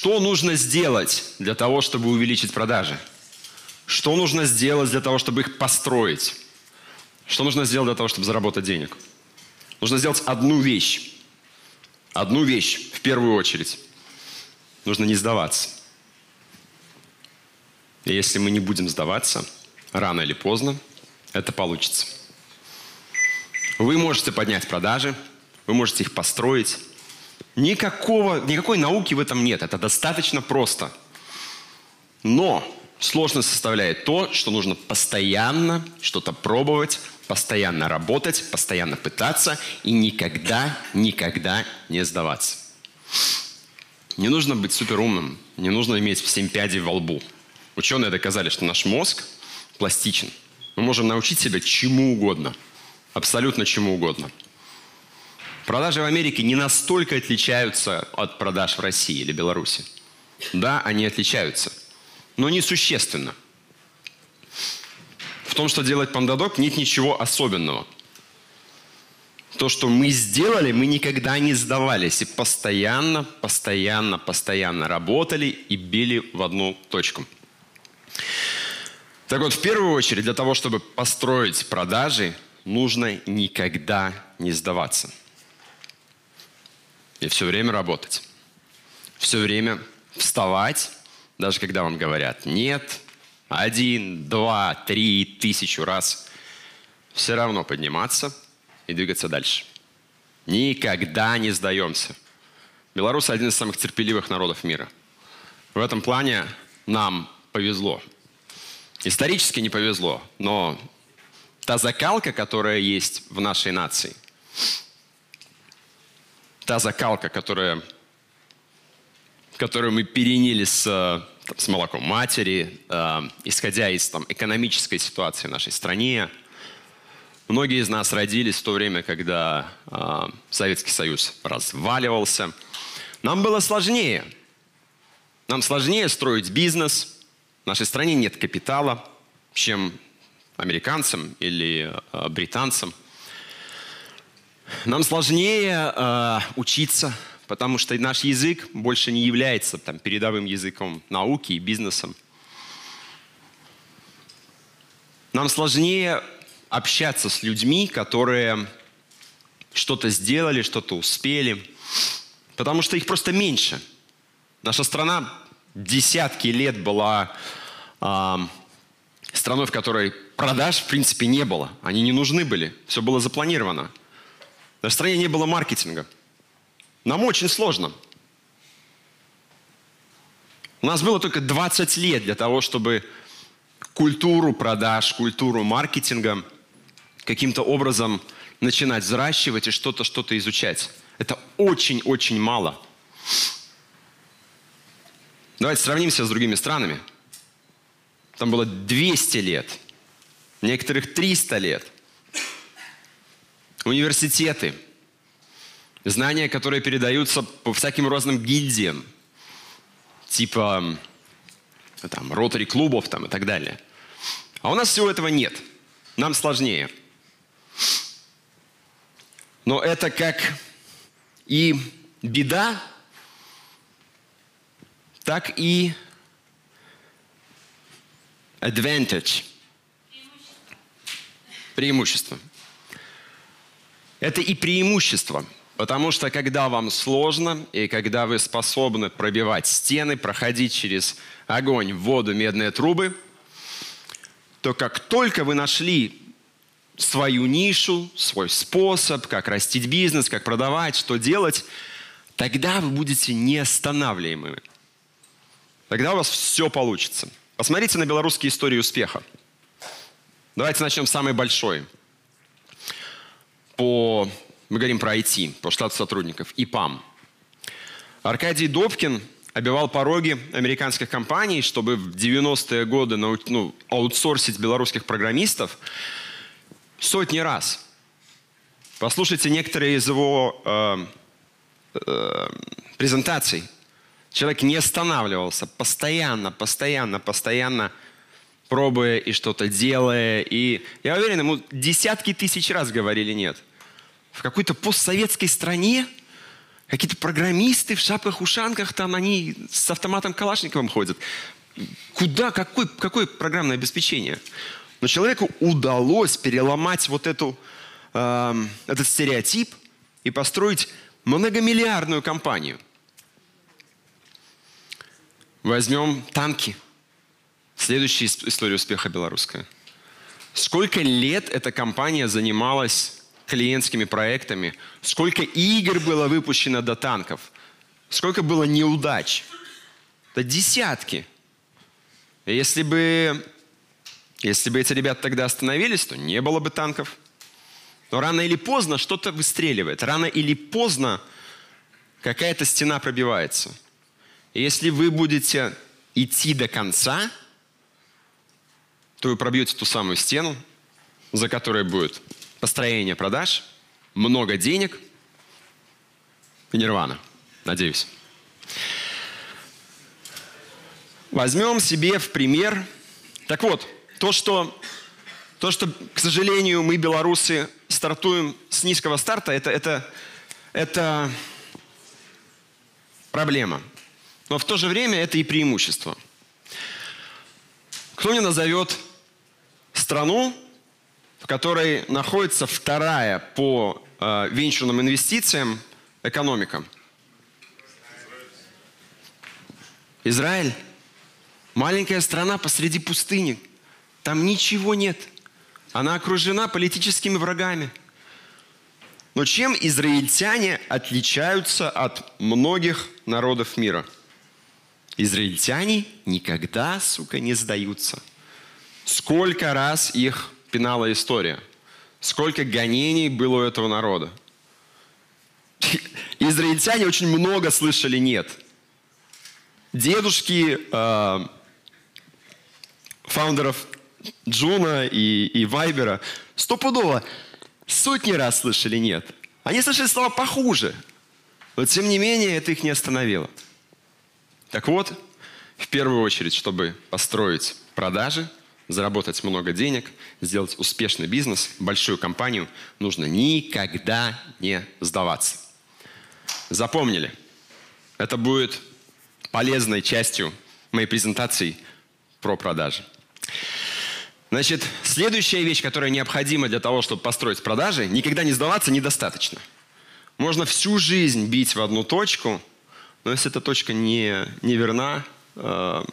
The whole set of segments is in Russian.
Что нужно сделать для того, чтобы увеличить продажи? Что нужно сделать для того, чтобы их построить? Что нужно сделать для того, чтобы заработать денег? Нужно сделать одну вещь. Одну вещь в первую очередь. Нужно не сдаваться. И если мы не будем сдаваться, рано или поздно это получится. Вы можете поднять продажи, вы можете их построить. Никакого, никакой науки в этом нет. Это достаточно просто. Но сложность составляет то, что нужно постоянно что-то пробовать, постоянно работать, постоянно пытаться и никогда, никогда не сдаваться. Не нужно быть суперумным, не нужно иметь семь пядей во лбу. Ученые доказали, что наш мозг пластичен. Мы можем научить себя чему угодно, абсолютно чему угодно. Продажи в Америке не настолько отличаются от продаж в России или Беларуси. Да, они отличаются, но не существенно – в том, что делать пандадок, нет ничего особенного. То, что мы сделали, мы никогда не сдавались. И постоянно, постоянно, постоянно работали и били в одну точку. Так вот, в первую очередь, для того, чтобы построить продажи, нужно никогда не сдаваться. И все время работать. Все время вставать, даже когда вам говорят «нет», один, два, три, тысячу раз, все равно подниматься и двигаться дальше. Никогда не сдаемся. Беларусь один из самых терпеливых народов мира. В этом плане нам повезло. Исторически не повезло, но та закалка, которая есть в нашей нации, та закалка, которая, которую мы переняли с там, с молоком матери, э, исходя из там, экономической ситуации в нашей стране. Многие из нас родились в то время, когда э, Советский Союз разваливался. Нам было сложнее. Нам сложнее строить бизнес. В нашей стране нет капитала, чем американцам или э, британцам. Нам сложнее э, учиться, потому что наш язык больше не является там, передовым языком науки и бизнесом. Нам сложнее общаться с людьми, которые что-то сделали, что-то успели, потому что их просто меньше. Наша страна десятки лет была э, страной, в которой продаж в принципе не было. Они не нужны были. Все было запланировано. В стране не было маркетинга – нам очень сложно. У нас было только 20 лет для того, чтобы культуру продаж, культуру маркетинга каким-то образом начинать взращивать и что-то, что-то изучать. Это очень-очень мало. Давайте сравнимся с другими странами. Там было 200 лет, некоторых 300 лет. Университеты – Знания, которые передаются по всяким разным гильдиям, типа там, ротари-клубов там, и так далее. А у нас всего этого нет. Нам сложнее. Но это как и беда, так и advantage. Преимущество. Это и преимущество – Потому что когда вам сложно, и когда вы способны пробивать стены, проходить через огонь, воду, медные трубы, то как только вы нашли свою нишу, свой способ, как растить бизнес, как продавать, что делать, тогда вы будете неостанавливаемыми. Тогда у вас все получится. Посмотрите на белорусские истории успеха. Давайте начнем с самой большой. По мы говорим про IT, про штат сотрудников, ИПАМ. Аркадий Добкин обивал пороги американских компаний, чтобы в 90-е годы ну, аутсорсить белорусских программистов сотни раз. Послушайте некоторые из его э, э, презентаций. Человек не останавливался, постоянно, постоянно, постоянно пробуя и что-то делая. И я уверен, ему десятки тысяч раз говорили нет – в какой-то постсоветской стране Какие-то программисты в шапках-ушанках, там они с автоматом Калашниковым ходят. Куда? Какое, какое программное обеспечение? Но человеку удалось переломать вот эту, э, этот стереотип и построить многомиллиардную компанию. Возьмем танки. Следующая история успеха белорусская. Сколько лет эта компания занималась клиентскими проектами? Сколько игр было выпущено до танков? Сколько было неудач? Это десятки. Если бы, если бы эти ребята тогда остановились, то не было бы танков. Но рано или поздно что-то выстреливает. Рано или поздно какая-то стена пробивается. И если вы будете идти до конца, то вы пробьете ту самую стену, за которой будет построение продаж, много денег и нирвана. Надеюсь. Возьмем себе в пример. Так вот, то, что, то, что к сожалению, мы, белорусы, стартуем с низкого старта, это, это, это проблема. Но в то же время это и преимущество. Кто мне назовет страну, в которой находится вторая по э, венчурным инвестициям экономика? Израиль. Маленькая страна посреди пустыни. Там ничего нет. Она окружена политическими врагами. Но чем израильтяне отличаются от многих народов мира? Израильтяне никогда, сука, не сдаются. Сколько раз их пинала история? Сколько гонений было у этого народа? Израильтяне очень много слышали «нет». Дедушки э, фаундеров Джуна и, и Вайбера стопудово сотни раз слышали «нет». Они слышали слова похуже. Но тем не менее это их не остановило. Так вот, в первую очередь, чтобы построить продажи, заработать много денег, сделать успешный бизнес, большую компанию, нужно никогда не сдаваться. Запомнили? Это будет полезной частью моей презентации про продажи. Значит, следующая вещь, которая необходима для того, чтобы построить продажи, никогда не сдаваться недостаточно. Можно всю жизнь бить в одну точку, но если эта точка не, не верна, э,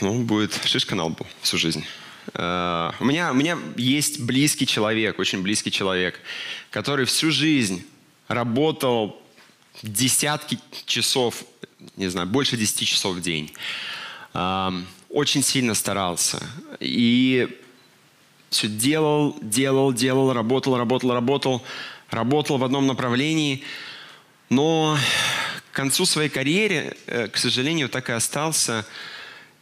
ну, будет шишка на лбу всю жизнь. Э, у, меня, у меня есть близкий человек, очень близкий человек, который всю жизнь работал десятки часов, не знаю, больше десяти часов в день очень сильно старался. И все делал, делал, делал, работал, работал, работал, работал в одном направлении. Но к концу своей карьеры, э, к сожалению, так и остался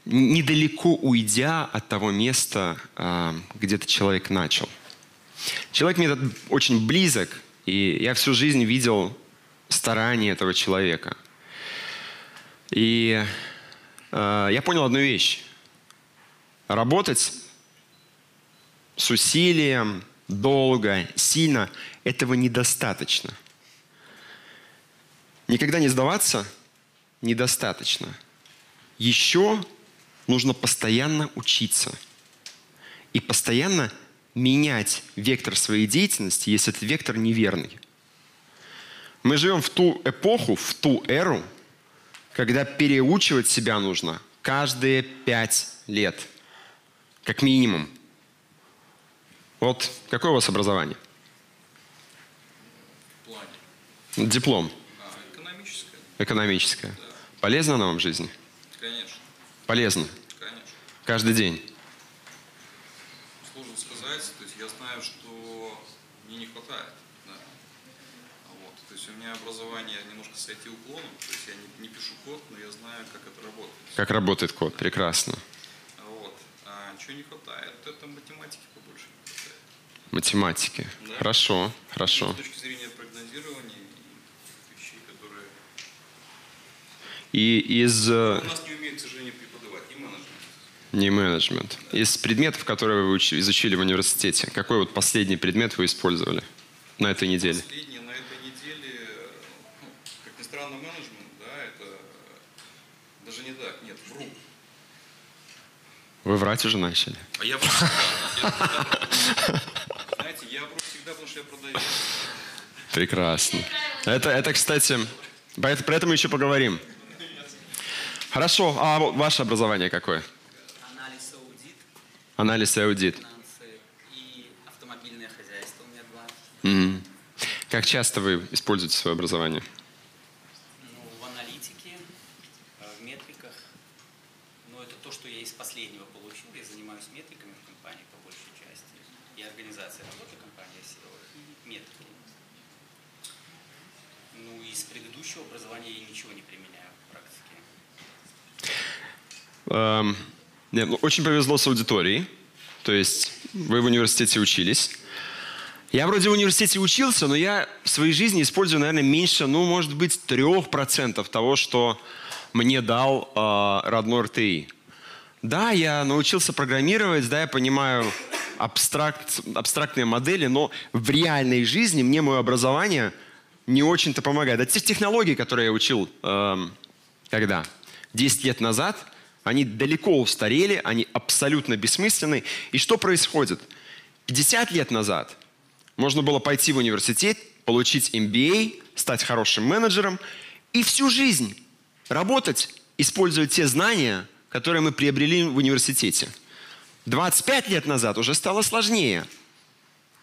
недалеко уйдя от того места, а, где этот человек начал. Человек мне очень близок, и я всю жизнь видел старания этого человека. И Э, я понял одну вещь. Работать с усилием, долго, сильно, этого недостаточно. Никогда не сдаваться недостаточно. Еще нужно постоянно учиться. И постоянно менять вектор своей деятельности, если этот вектор неверный. Мы живем в ту эпоху, в ту эру, когда переучивать себя нужно каждые пять лет, как минимум. Вот какое у вас образование? Диплом. А, экономическое. Экономическое. Да. Полезно оно вам в жизни? Полезно? Конечно. Каждый день? Сложно сказать. То есть я знаю, что мне не хватает. Да. Вот. То есть у меня образование немножко с IT-уклоном. То есть я не, не пишу код, но я знаю, как это работает. Как работает код, прекрасно. Вот. А чего не хватает? Это математики побольше не хватает. Математики. Да. Хорошо, хорошо. с точки зрения прогнозирования и вещей, которые... И из... Э, У нас не умеют, к сожалению не менеджмент. Из предметов, которые вы изучили в университете, какой вот последний предмет вы использовали на этой неделе? Последний на этой неделе, ну, как ни странно, менеджмент, да, это даже не так, нет, вру. Вы врать уже начали. А я вру Знаете, я вру всегда, потому что я продавец. Прекрасно. Это, это кстати, про про это мы еще поговорим. Хорошо, а ваше образование какое? Анализ и аудит. Мгм. Как часто вы используете свое образование? Ну, в аналитике, э, в метриках. Но это то, что я из последнего получил. Я занимаюсь метриками в компании по большей части. И организация работы компании SEO, и метрики. Ну, из предыдущего образования я ничего не применяю в практике. Эм, нет, ну, очень повезло с аудиторией. То есть вы в университете учились. Я вроде в университете учился, но я в своей жизни использую, наверное, меньше, ну, может быть, трех процентов того, что мне дал э, родной РТИ. Да, я научился программировать, да, я понимаю абстракт, абстрактные модели, но в реальной жизни мне мое образование не очень-то помогает. Это те технологии, которые я учил эм, когда? 10 лет назад, они далеко устарели, они абсолютно бессмысленны. И что происходит? 50 лет назад можно было пойти в университет, получить MBA, стать хорошим менеджером и всю жизнь работать, используя те знания, которые мы приобрели в университете. 25 лет назад уже стало сложнее.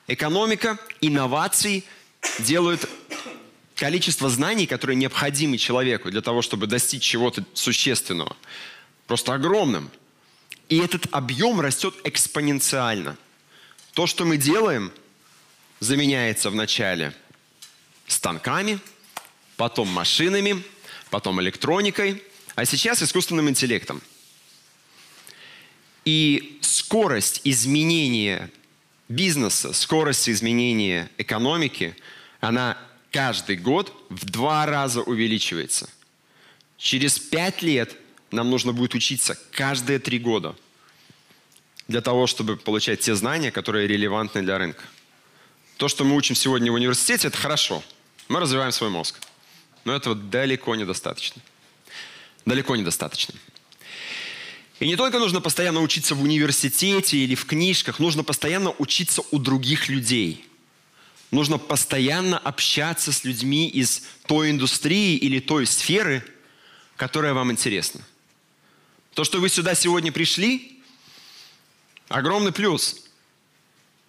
Экономика, инновации делают количество знаний, которые необходимы человеку для того, чтобы достичь чего-то существенного, просто огромным. И этот объем растет экспоненциально. То, что мы делаем, заменяется вначале станками, потом машинами, потом электроникой, а сейчас искусственным интеллектом. И скорость изменения бизнеса, скорость изменения экономики, она каждый год в два раза увеличивается. Через пять лет нам нужно будет учиться каждые три года для того, чтобы получать те знания, которые релевантны для рынка. То, что мы учим сегодня в университете, это хорошо. Мы развиваем свой мозг. Но этого далеко недостаточно. Далеко недостаточно. И не только нужно постоянно учиться в университете или в книжках, нужно постоянно учиться у других людей. Нужно постоянно общаться с людьми из той индустрии или той сферы, которая вам интересна. То, что вы сюда сегодня пришли, огромный плюс.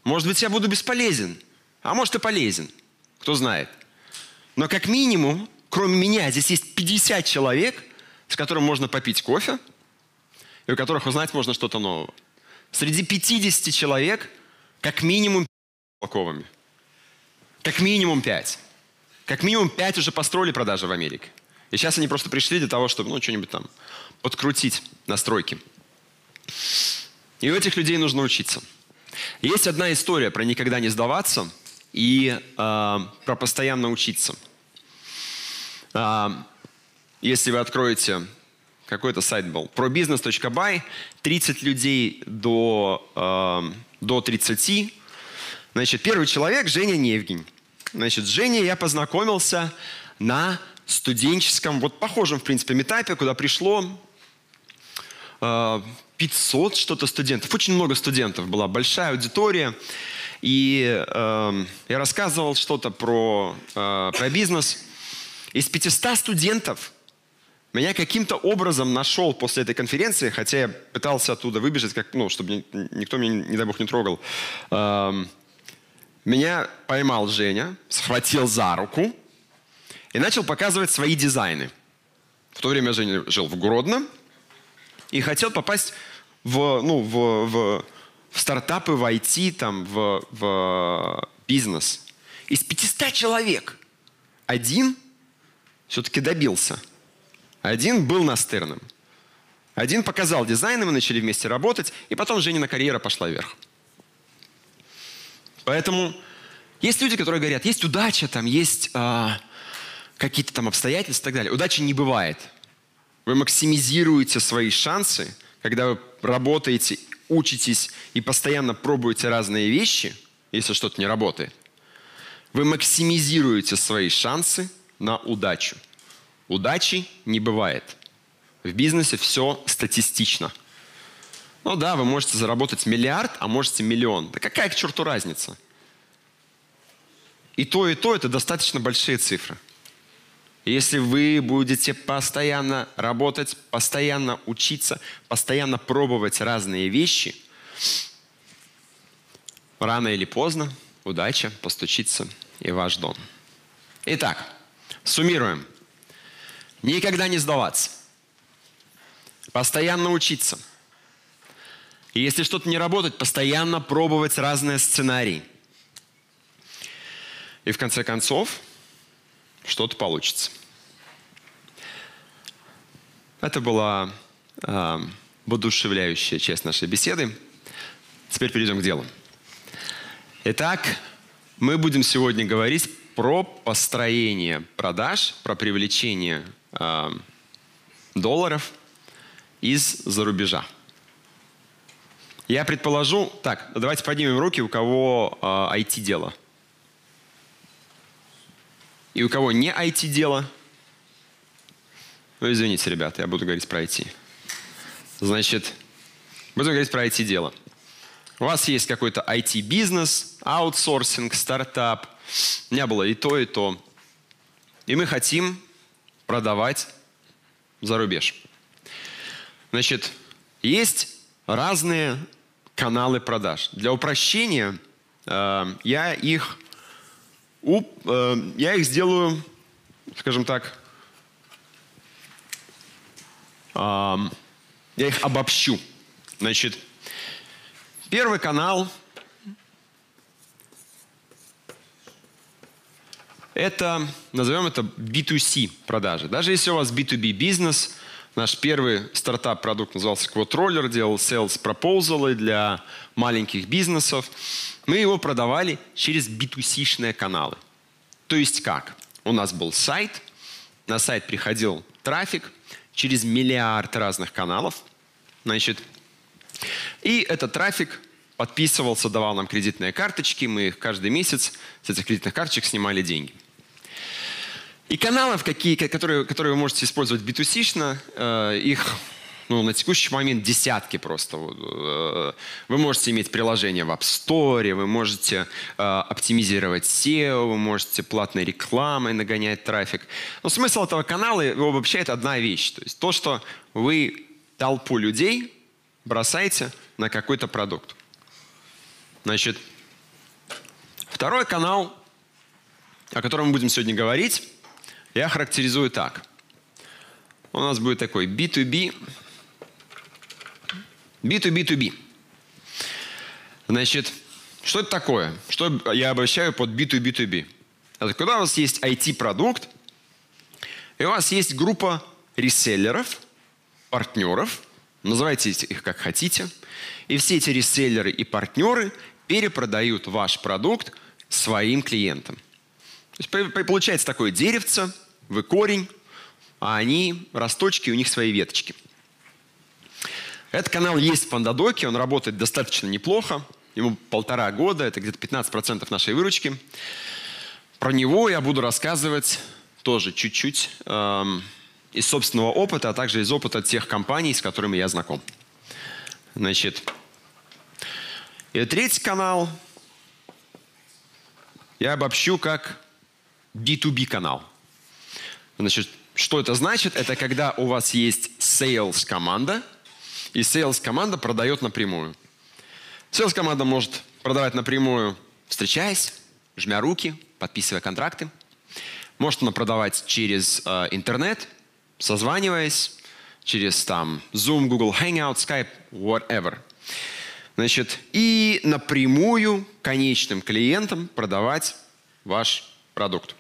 Может быть, я буду бесполезен, а может и полезен. Кто знает. Но как минимум, кроме меня, здесь есть 50 человек, с которым можно попить кофе, и у которых узнать можно что-то нового. Среди 50 человек как минимум толковыми. Как минимум 5. Как минимум 5 уже построили продажи в Америке. И сейчас они просто пришли для того, чтобы ну, что-нибудь там подкрутить настройки. И у этих людей нужно учиться. Есть одна история про никогда не сдаваться и э, про постоянно учиться. Э, если вы откроете какой-то сайт был, probusiness.by, 30 людей до, э, до 30. Значит, первый человек Женя Невгень. Значит, с Женей я познакомился на студенческом, вот похожем, в принципе, метапе, куда пришло 500 что-то студентов. Очень много студентов была, большая аудитория. И э, я рассказывал что-то про, э, про бизнес. Из 500 студентов меня каким-то образом нашел после этой конференции, хотя я пытался оттуда выбежать, как, ну, чтобы никто меня, не дай бог, не трогал. Эм, меня поймал Женя, схватил за руку и начал показывать свои дизайны. В то время Женя жил в Гродно и хотел попасть в, ну, в, в, в стартапы, в IT, там, в, в бизнес. Из 500 человек один все-таки добился – один был настырным. Один показал дизайн, и мы начали вместе работать, и потом Женина карьера пошла вверх. Поэтому есть люди, которые говорят, есть удача, там есть а, какие-то там обстоятельства и так далее. Удачи не бывает. Вы максимизируете свои шансы, когда вы работаете, учитесь и постоянно пробуете разные вещи, если что-то не работает. Вы максимизируете свои шансы на удачу. Удачи не бывает. В бизнесе все статистично. Ну да, вы можете заработать миллиард, а можете миллион. Да какая к черту разница? И то, и то это достаточно большие цифры. Если вы будете постоянно работать, постоянно учиться, постоянно пробовать разные вещи, рано или поздно удача постучится и ваш дом. Итак, суммируем. Никогда не сдаваться. Постоянно учиться. И если что-то не работает, постоянно пробовать разные сценарии. И в конце концов, что-то получится. Это была э, воодушевляющая часть нашей беседы. Теперь перейдем к делу. Итак, мы будем сегодня говорить про построение продаж, про привлечение э, долларов из-за рубежа. Я предположу, так, давайте поднимем руки, у кого э, IT-дело. И у кого не IT-дело – ну, извините, ребята, я буду говорить про IT. Значит, будем говорить про IT-дело. У вас есть какой-то IT-бизнес, аутсорсинг, стартап. У меня было и то, и то. И мы хотим продавать за рубеж. Значит, есть разные каналы продаж. Для упрощения э, я их я их сделаю, скажем так, я их обобщу. Значит, первый канал это, назовем это B2C продажи. Даже если у вас B2B бизнес, наш первый стартап-продукт назывался Quad делал sales proposal для маленьких бизнесов. Мы его продавали через B2C-шные каналы. То есть как? У нас был сайт, на сайт приходил трафик, через миллиард разных каналов. Значит, и этот трафик подписывался, давал нам кредитные карточки, мы их каждый месяц с этих кредитных карточек снимали деньги. И каналов, какие, которые, которые вы можете использовать B2C-шно, э, их ну, на текущий момент десятки просто. Э, вы можете иметь приложение в App Store, вы можете э, оптимизировать SEO, вы можете платной рекламой нагонять трафик. Но смысл этого канала его обобщает одна вещь. То есть то, что вы толпу людей бросаете на какой-то продукт. Значит, второй канал, о котором мы будем сегодня говорить, я характеризую так. У нас будет такой B2B B2B2B. Значит, что это такое? Что я обращаю под B2B2B? Это когда у вас есть IT-продукт, и у вас есть группа реселлеров, партнеров, называйте их как хотите, и все эти реселлеры и партнеры перепродают ваш продукт своим клиентам. То есть получается такое деревце, вы корень, а они росточки, у них свои веточки – этот канал есть в Пандадоке, он работает достаточно неплохо. Ему полтора года, это где-то 15% нашей выручки. Про него я буду рассказывать тоже чуть-чуть эм, из собственного опыта, а также из опыта тех компаний, с которыми я знаком. Значит, и третий канал я обобщу как B2B канал. Значит, что это значит? Это когда у вас есть sales команда – и sales команда продает напрямую. Sales команда может продавать напрямую, встречаясь, жмя руки, подписывая контракты. Может она продавать через э, интернет, созваниваясь, через там Zoom, Google Hangout, Skype, whatever. Значит, и напрямую конечным клиентам продавать ваш продукт.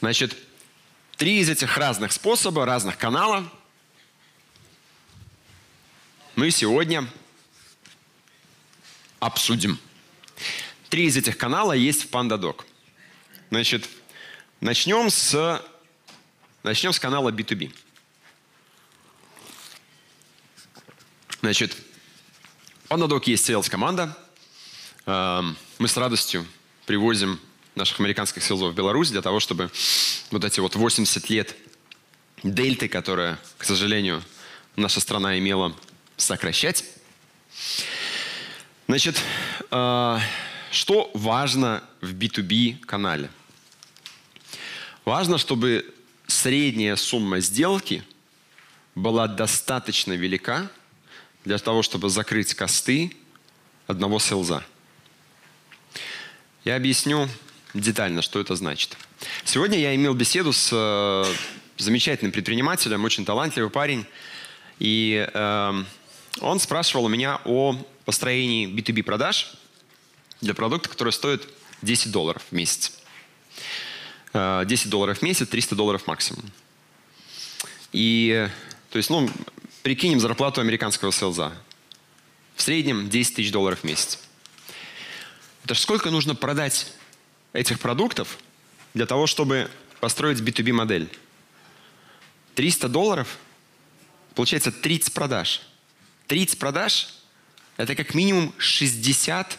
Значит, три из этих разных способа, разных каналов мы сегодня обсудим. Три из этих канала есть в PandaDoc. Значит, начнем с, начнем с канала B2B. Значит, в PandaDoc есть sales-команда. Эм, мы с радостью привозим наших американских селзов в Беларусь для того, чтобы вот эти вот 80 лет дельты, которая, к сожалению, наша страна имела сокращать. Значит, э, что важно в B2B канале? Важно, чтобы средняя сумма сделки была достаточно велика для того, чтобы закрыть косты одного селза. Я объясню детально, что это значит. Сегодня я имел беседу с э, замечательным предпринимателем, очень талантливый парень, и э, он спрашивал у меня о построении B2B продаж для продукта, который стоит 10 долларов в месяц. 10 э, долларов в месяц, 300 долларов максимум. И, то есть, ну, прикинем зарплату американского селза. В среднем 10 тысяч долларов в месяц. Это сколько нужно продать этих продуктов для того, чтобы построить B2B модель? 300 долларов, получается 30 продаж. 30 продаж – это как минимум 60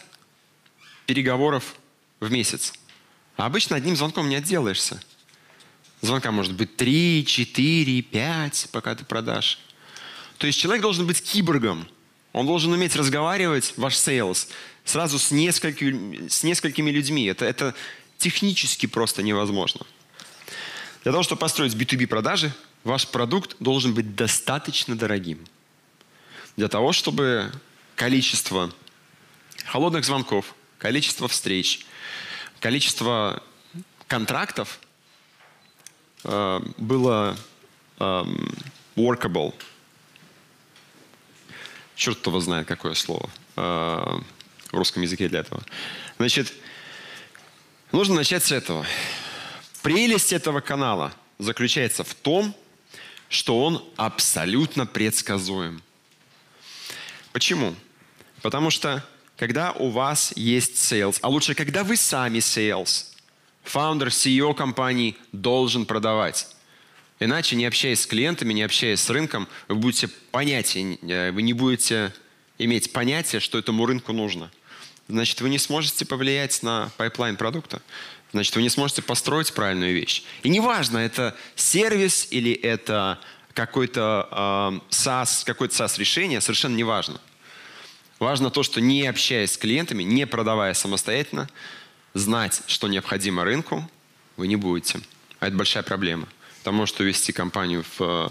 переговоров в месяц. А обычно одним звонком не отделаешься. Звонка может быть 3, 4, 5, пока ты продашь. То есть человек должен быть киборгом. Он должен уметь разговаривать, ваш sales, сразу с несколькими, с несколькими людьми. Это, это технически просто невозможно. Для того, чтобы построить B2B продажи, ваш продукт должен быть достаточно дорогим. Для того, чтобы количество холодных звонков, количество встреч, количество контрактов э, было э, workable. Черт его знает, какое слово э, в русском языке для этого. Значит, нужно начать с этого. Прелесть этого канала заключается в том, что он абсолютно предсказуем. Почему? Потому что когда у вас есть sales, а лучше, когда вы сами sales, founder, CEO компании должен продавать. Иначе, не общаясь с клиентами, не общаясь с рынком, вы будете понятия, э, вы не будете иметь понятия, что этому рынку нужно. Значит, вы не сможете повлиять на pipeline продукта. Значит, вы не сможете построить правильную вещь. И неважно, это сервис или это какой-то э, SaaS, какое-то SaaS-решение, совершенно неважно. Важно то, что не общаясь с клиентами, не продавая самостоятельно, знать, что необходимо рынку, вы не будете. А это большая проблема. Там может увести компанию в э,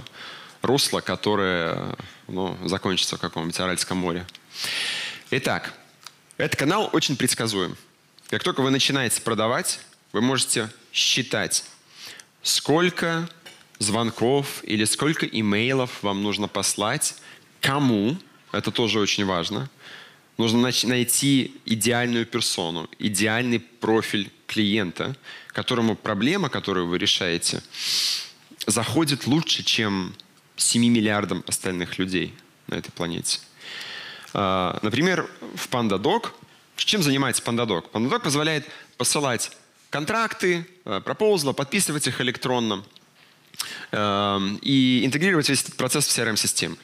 русло, которое ну, закончится в каком-нибудь Аральском море. Итак, этот канал очень предсказуем. Как только вы начинаете продавать, вы можете считать, сколько звонков или сколько имейлов вам нужно послать, кому, это тоже очень важно. Нужно найти идеальную персону, идеальный профиль клиента, которому проблема, которую вы решаете, заходит лучше, чем 7 миллиардам остальных людей на этой планете. А, например, в PandaDoc, чем занимается PandaDoc? PandaDoc позволяет посылать контракты, э, пропозлы, подписывать их электронно и интегрировать весь этот процесс в CRM-систему.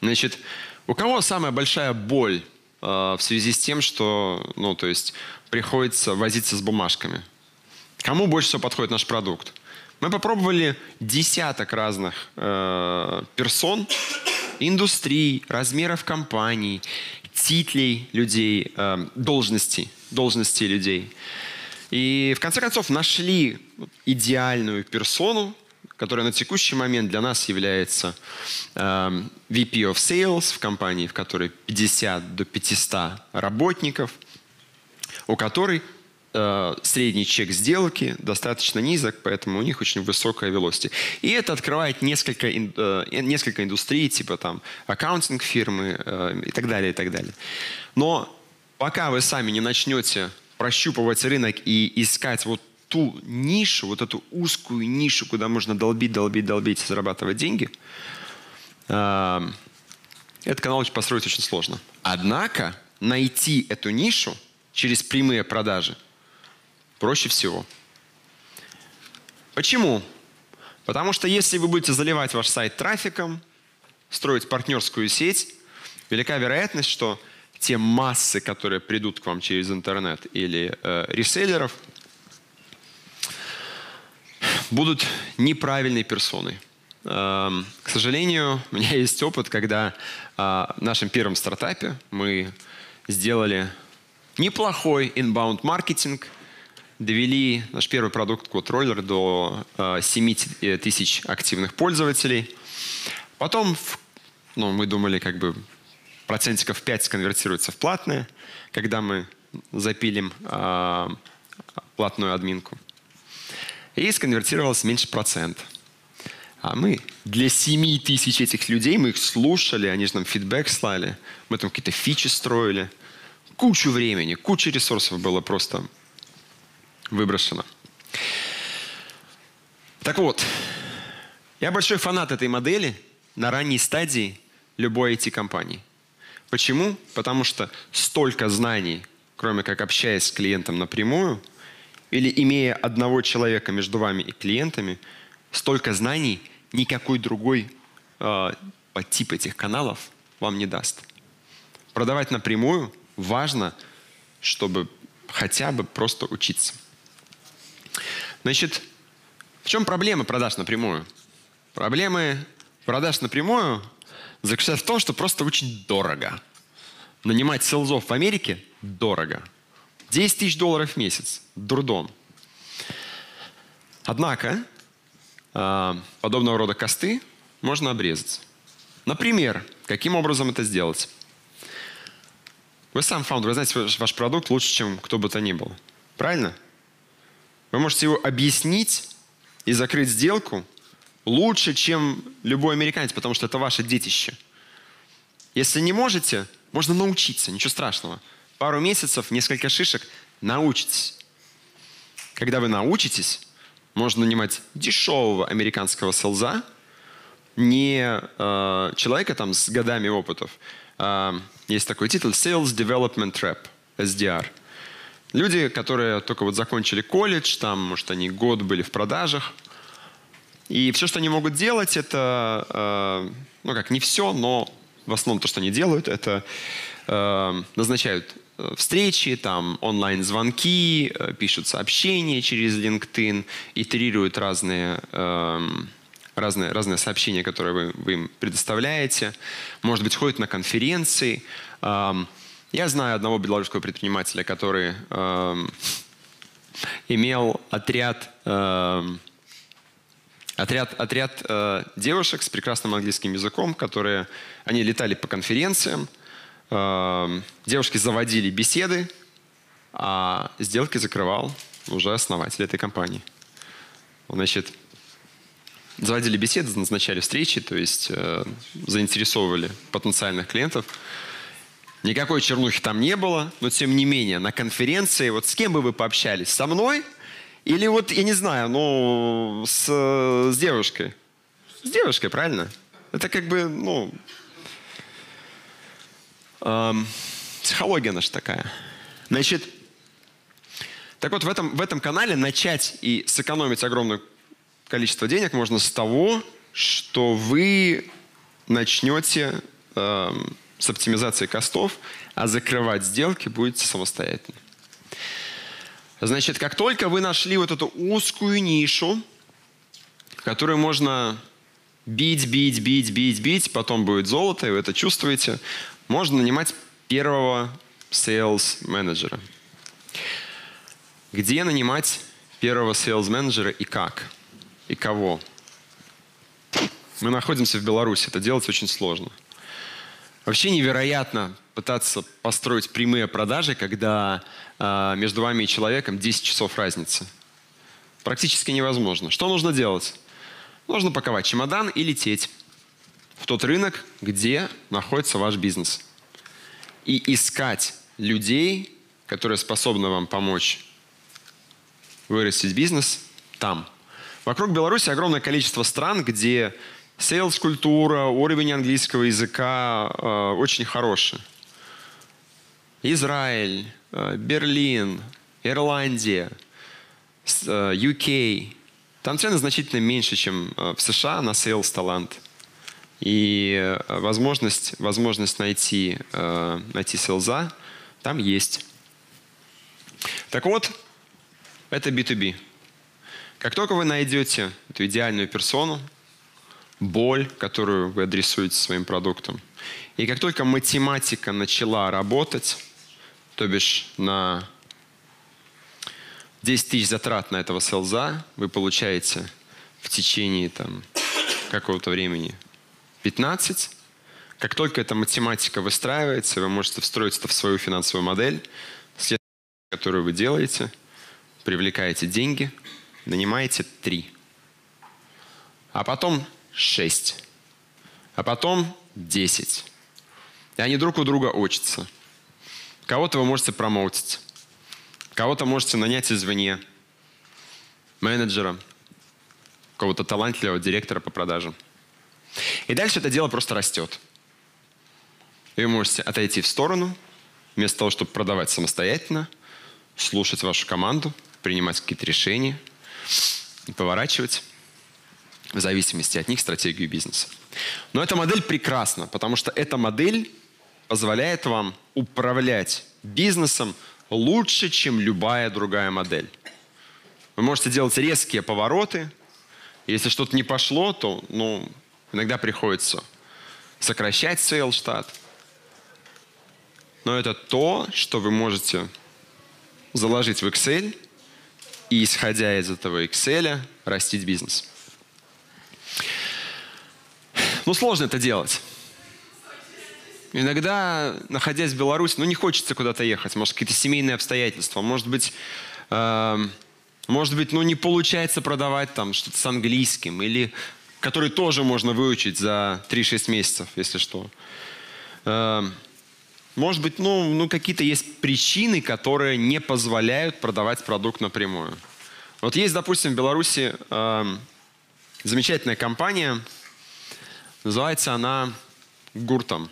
Значит, у кого самая большая боль э, в связи с тем, что, ну, то есть, приходится возиться с бумажками? Кому больше всего подходит наш продукт? Мы попробовали десяток разных э, персон, индустрий, размеров компаний, титлей людей, э, должностей, должностей людей. И в конце концов нашли идеальную персону, которая на текущий момент для нас является э, VP of Sales в компании, в которой 50 до 500 работников, у которой э, средний чек сделки достаточно низок, поэтому у них очень высокая velocity. И это открывает несколько, э, несколько индустрий, типа там аккаунтинг фирмы э, и так далее, и так далее. Но пока вы сами не начнете прощупывать рынок и искать вот ту нишу, вот эту узкую нишу, куда можно долбить, долбить, долбить зарабатывать деньги, э, этот канал построить очень сложно. Однако найти эту нишу через прямые продажи проще всего. Почему? Потому что если вы будете заливать ваш сайт трафиком, строить партнерскую сеть, велика вероятность, что те массы, которые придут к вам через интернет или э, реселлеров – будут неправильной персоной. эм, к сожалению, у меня есть опыт, когда э, в нашем первом стартапе мы сделали неплохой inbound маркетинг, довели наш первый продукт роллер до 7 э, тысяч активных пользователей. Потом ну, мы думали, как бы процентиков 5 сконвертируется в платное, когда мы запилим э, платную админку. И сконвертировалось меньше процента. А мы для 7 тысяч этих людей, мы их слушали, они же нам фидбэк слали, мы там какие-то фичи строили. Кучу времени, куча ресурсов было просто выброшено. Так вот, я большой фанат этой модели на ранней стадии любой IT-компании. Почему? Потому что столько знаний, кроме как общаясь с клиентом напрямую, или имея одного человека между вами и клиентами, столько знаний никакой другой э, подтип этих каналов вам не даст. Продавать напрямую важно, чтобы хотя бы просто учиться. Значит, в чем проблема продаж напрямую? Проблемы продаж напрямую заключается в том, что просто очень дорого. Нанимать селзов в Америке дорого. 10 тысяч долларов в месяц. Дурдом. Однако, а, подобного рода косты можно обрезать. Например, каким образом это сделать? Вы сам фаундер, вы знаете ваш продукт лучше, чем кто бы то ни был. Правильно? Вы можете его объяснить и закрыть сделку лучше, чем любой американец, потому что это ваше детище. Если не можете, можно научиться, ничего страшного. Пару месяцев, несколько шишек, научитесь. Когда вы научитесь, можно нанимать дешевого американского селза, не э, человека там с годами опытов. Э, есть такой титул Sales Development Rep, SDR. Люди, которые только вот закончили колледж, там, может, они год были в продажах – и все, что они могут делать, это, э, ну как, не все, но в основном то, что они делают, это э, назначают встречи, там онлайн-звонки, э, пишут сообщения через LinkedIn, итерируют разные, э, разные, разные сообщения, которые вы, вы им предоставляете. Может быть, ходят на конференции. Э, я знаю одного белорусского предпринимателя, который э, имел отряд э, Отряд, отряд э, девушек с прекрасным английским языком, которые они летали по конференциям, э, девушки заводили беседы, а сделки закрывал уже основатель этой компании. Значит, заводили беседы, назначали встречи, то есть э, заинтересовывали потенциальных клиентов. Никакой чернухи там не было, но тем не менее на конференции, вот с кем бы вы пообщались? Со мной – или вот, я не знаю, ну, с, с девушкой. С девушкой, правильно? Это как бы, ну, эм, психология наша такая. Значит, так вот в этом, в этом канале начать и сэкономить огромное количество денег можно с того, что вы начнете эм, с оптимизации костов, а закрывать сделки будете самостоятельно. Значит, как только вы нашли вот эту узкую нишу, которую можно бить, бить, бить, бить, бить, потом будет золото, и вы это чувствуете, можно нанимать первого sales менеджера. Где нанимать первого sales менеджера и как? И кого? Мы находимся в Беларуси, это делать очень сложно. Вообще невероятно пытаться построить прямые продажи, когда э, между вами и человеком 10 часов разницы. Практически невозможно. Что нужно делать? Нужно паковать чемодан и лететь в тот рынок, где находится ваш бизнес. И искать людей, которые способны вам помочь вырастить бизнес там. Вокруг Беларуси огромное количество стран, где Сейлс-культура, уровень английского языка э, очень хороший. Израиль, э, Берлин, Ирландия, э, UK. Там цены значительно меньше, чем э, в США на sales талант. И возможность, возможность найти, найти селза там есть. Так вот, это B2B. Как только вы найдете эту идеальную персону, боль, которую вы адресуете своим продуктом. И как только математика начала работать, то бишь на 10 тысяч затрат на этого селза вы получаете в течение там, какого-то времени 15. Как только эта математика выстраивается, вы можете встроить это в свою финансовую модель, которую вы делаете, привлекаете деньги, нанимаете 3. А потом 6. А потом 10. И они друг у друга учатся. Кого-то вы можете промоутить. Кого-то можете нанять извне. Менеджера. Кого-то талантливого директора по продажам. И дальше это дело просто растет. И вы можете отойти в сторону, вместо того, чтобы продавать самостоятельно, слушать вашу команду, принимать какие-то решения и поворачивать в зависимости от них стратегию бизнеса. Но эта модель прекрасна, потому что эта модель позволяет вам управлять бизнесом лучше, чем любая другая модель. Вы можете делать резкие повороты. Если что-то не пошло, то ну, иногда приходится сокращать sale штат. Но это то, что вы можете заложить в Excel и, исходя из этого Excel, растить бизнес. Ну, сложно это делать. Иногда, находясь в Беларуси, ну, не хочется куда-то ехать. Может, какие-то семейные обстоятельства. Может быть, э, может быть, ну, не получается продавать там что-то с английским. Или который тоже можно выучить за 3-6 месяцев, если что. Э, может быть, ну, ну какие-то есть причины, которые не позволяют продавать продукт напрямую. Вот есть, допустим, в Беларуси э, замечательная компания – Называется она Гуртом.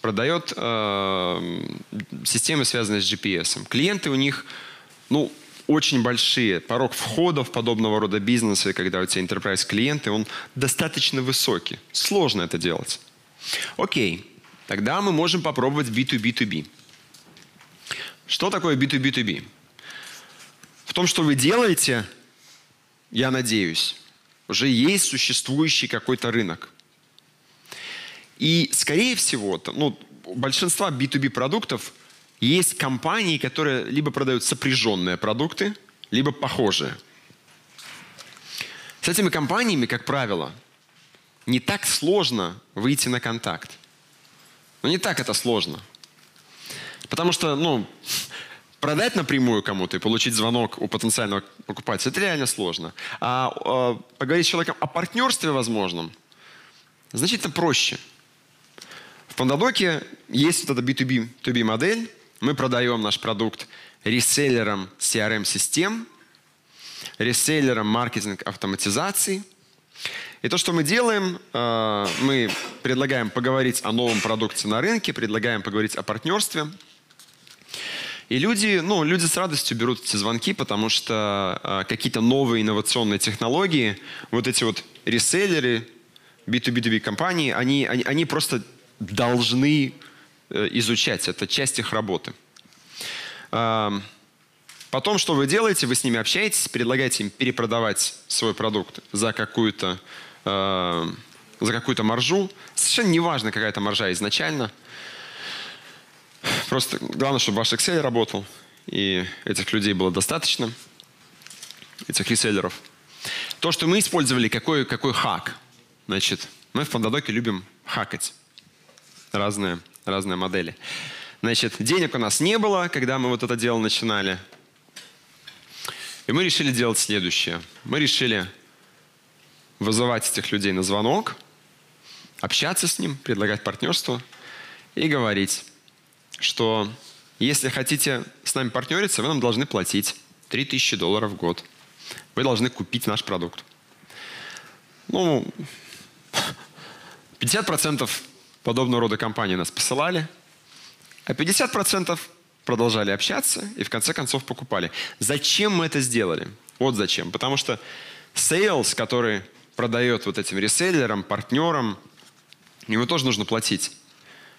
Продает э, системы, связанные с GPS. Клиенты у них, ну, очень большие. Порог входа в подобного рода бизнесы, когда у тебя enterprise клиенты, он достаточно высокий. Сложно это делать. Окей, тогда мы можем попробовать B2B2B. Что такое B2B2B? В том, что вы делаете, я надеюсь, уже есть существующий какой-то рынок. И, скорее всего, ну, у большинства B2B продуктов есть компании, которые либо продают сопряженные продукты, либо похожие. С этими компаниями, как правило, не так сложно выйти на контакт. Но не так это сложно. Потому что, ну, продать напрямую кому-то и получить звонок у потенциального покупателя, это реально сложно. А э, поговорить с человеком о партнерстве возможном значительно проще – в Пандадоке есть вот эта B2B, B2B модель. Мы продаем наш продукт реселлерам CRM-систем, реселлерам маркетинг автоматизации. И то, что мы делаем, э, мы предлагаем поговорить о новом продукте на рынке, предлагаем поговорить о партнерстве. И люди, ну, люди с радостью берут эти звонки, потому что э, какие-то новые инновационные технологии, вот эти вот реселлеры, B2B2B компании, они, они, они просто должны изучать. Это часть их работы. Потом, что вы делаете? Вы с ними общаетесь, предлагаете им перепродавать свой продукт за какую-то за какую-то маржу. Совершенно неважно, какая это маржа изначально. Просто главное, чтобы ваш Excel работал, и этих людей было достаточно, этих реселлеров. То, что мы использовали, какой, какой хак. Значит, мы в Пандадоке любим хакать разные, разные модели. Значит, денег у нас не было, когда мы вот это дело начинали. И мы решили делать следующее. Мы решили вызывать этих людей на звонок, общаться с ним, предлагать партнерство и говорить, что если хотите с нами партнериться, вы нам должны платить 3000 долларов в год. Вы должны купить наш продукт. Ну, 50% подобного рода компании нас посылали, а 50% продолжали общаться и в конце концов покупали. Зачем мы это сделали? Вот зачем. Потому что sales, который продает вот этим реселлерам, партнерам, ему тоже нужно платить.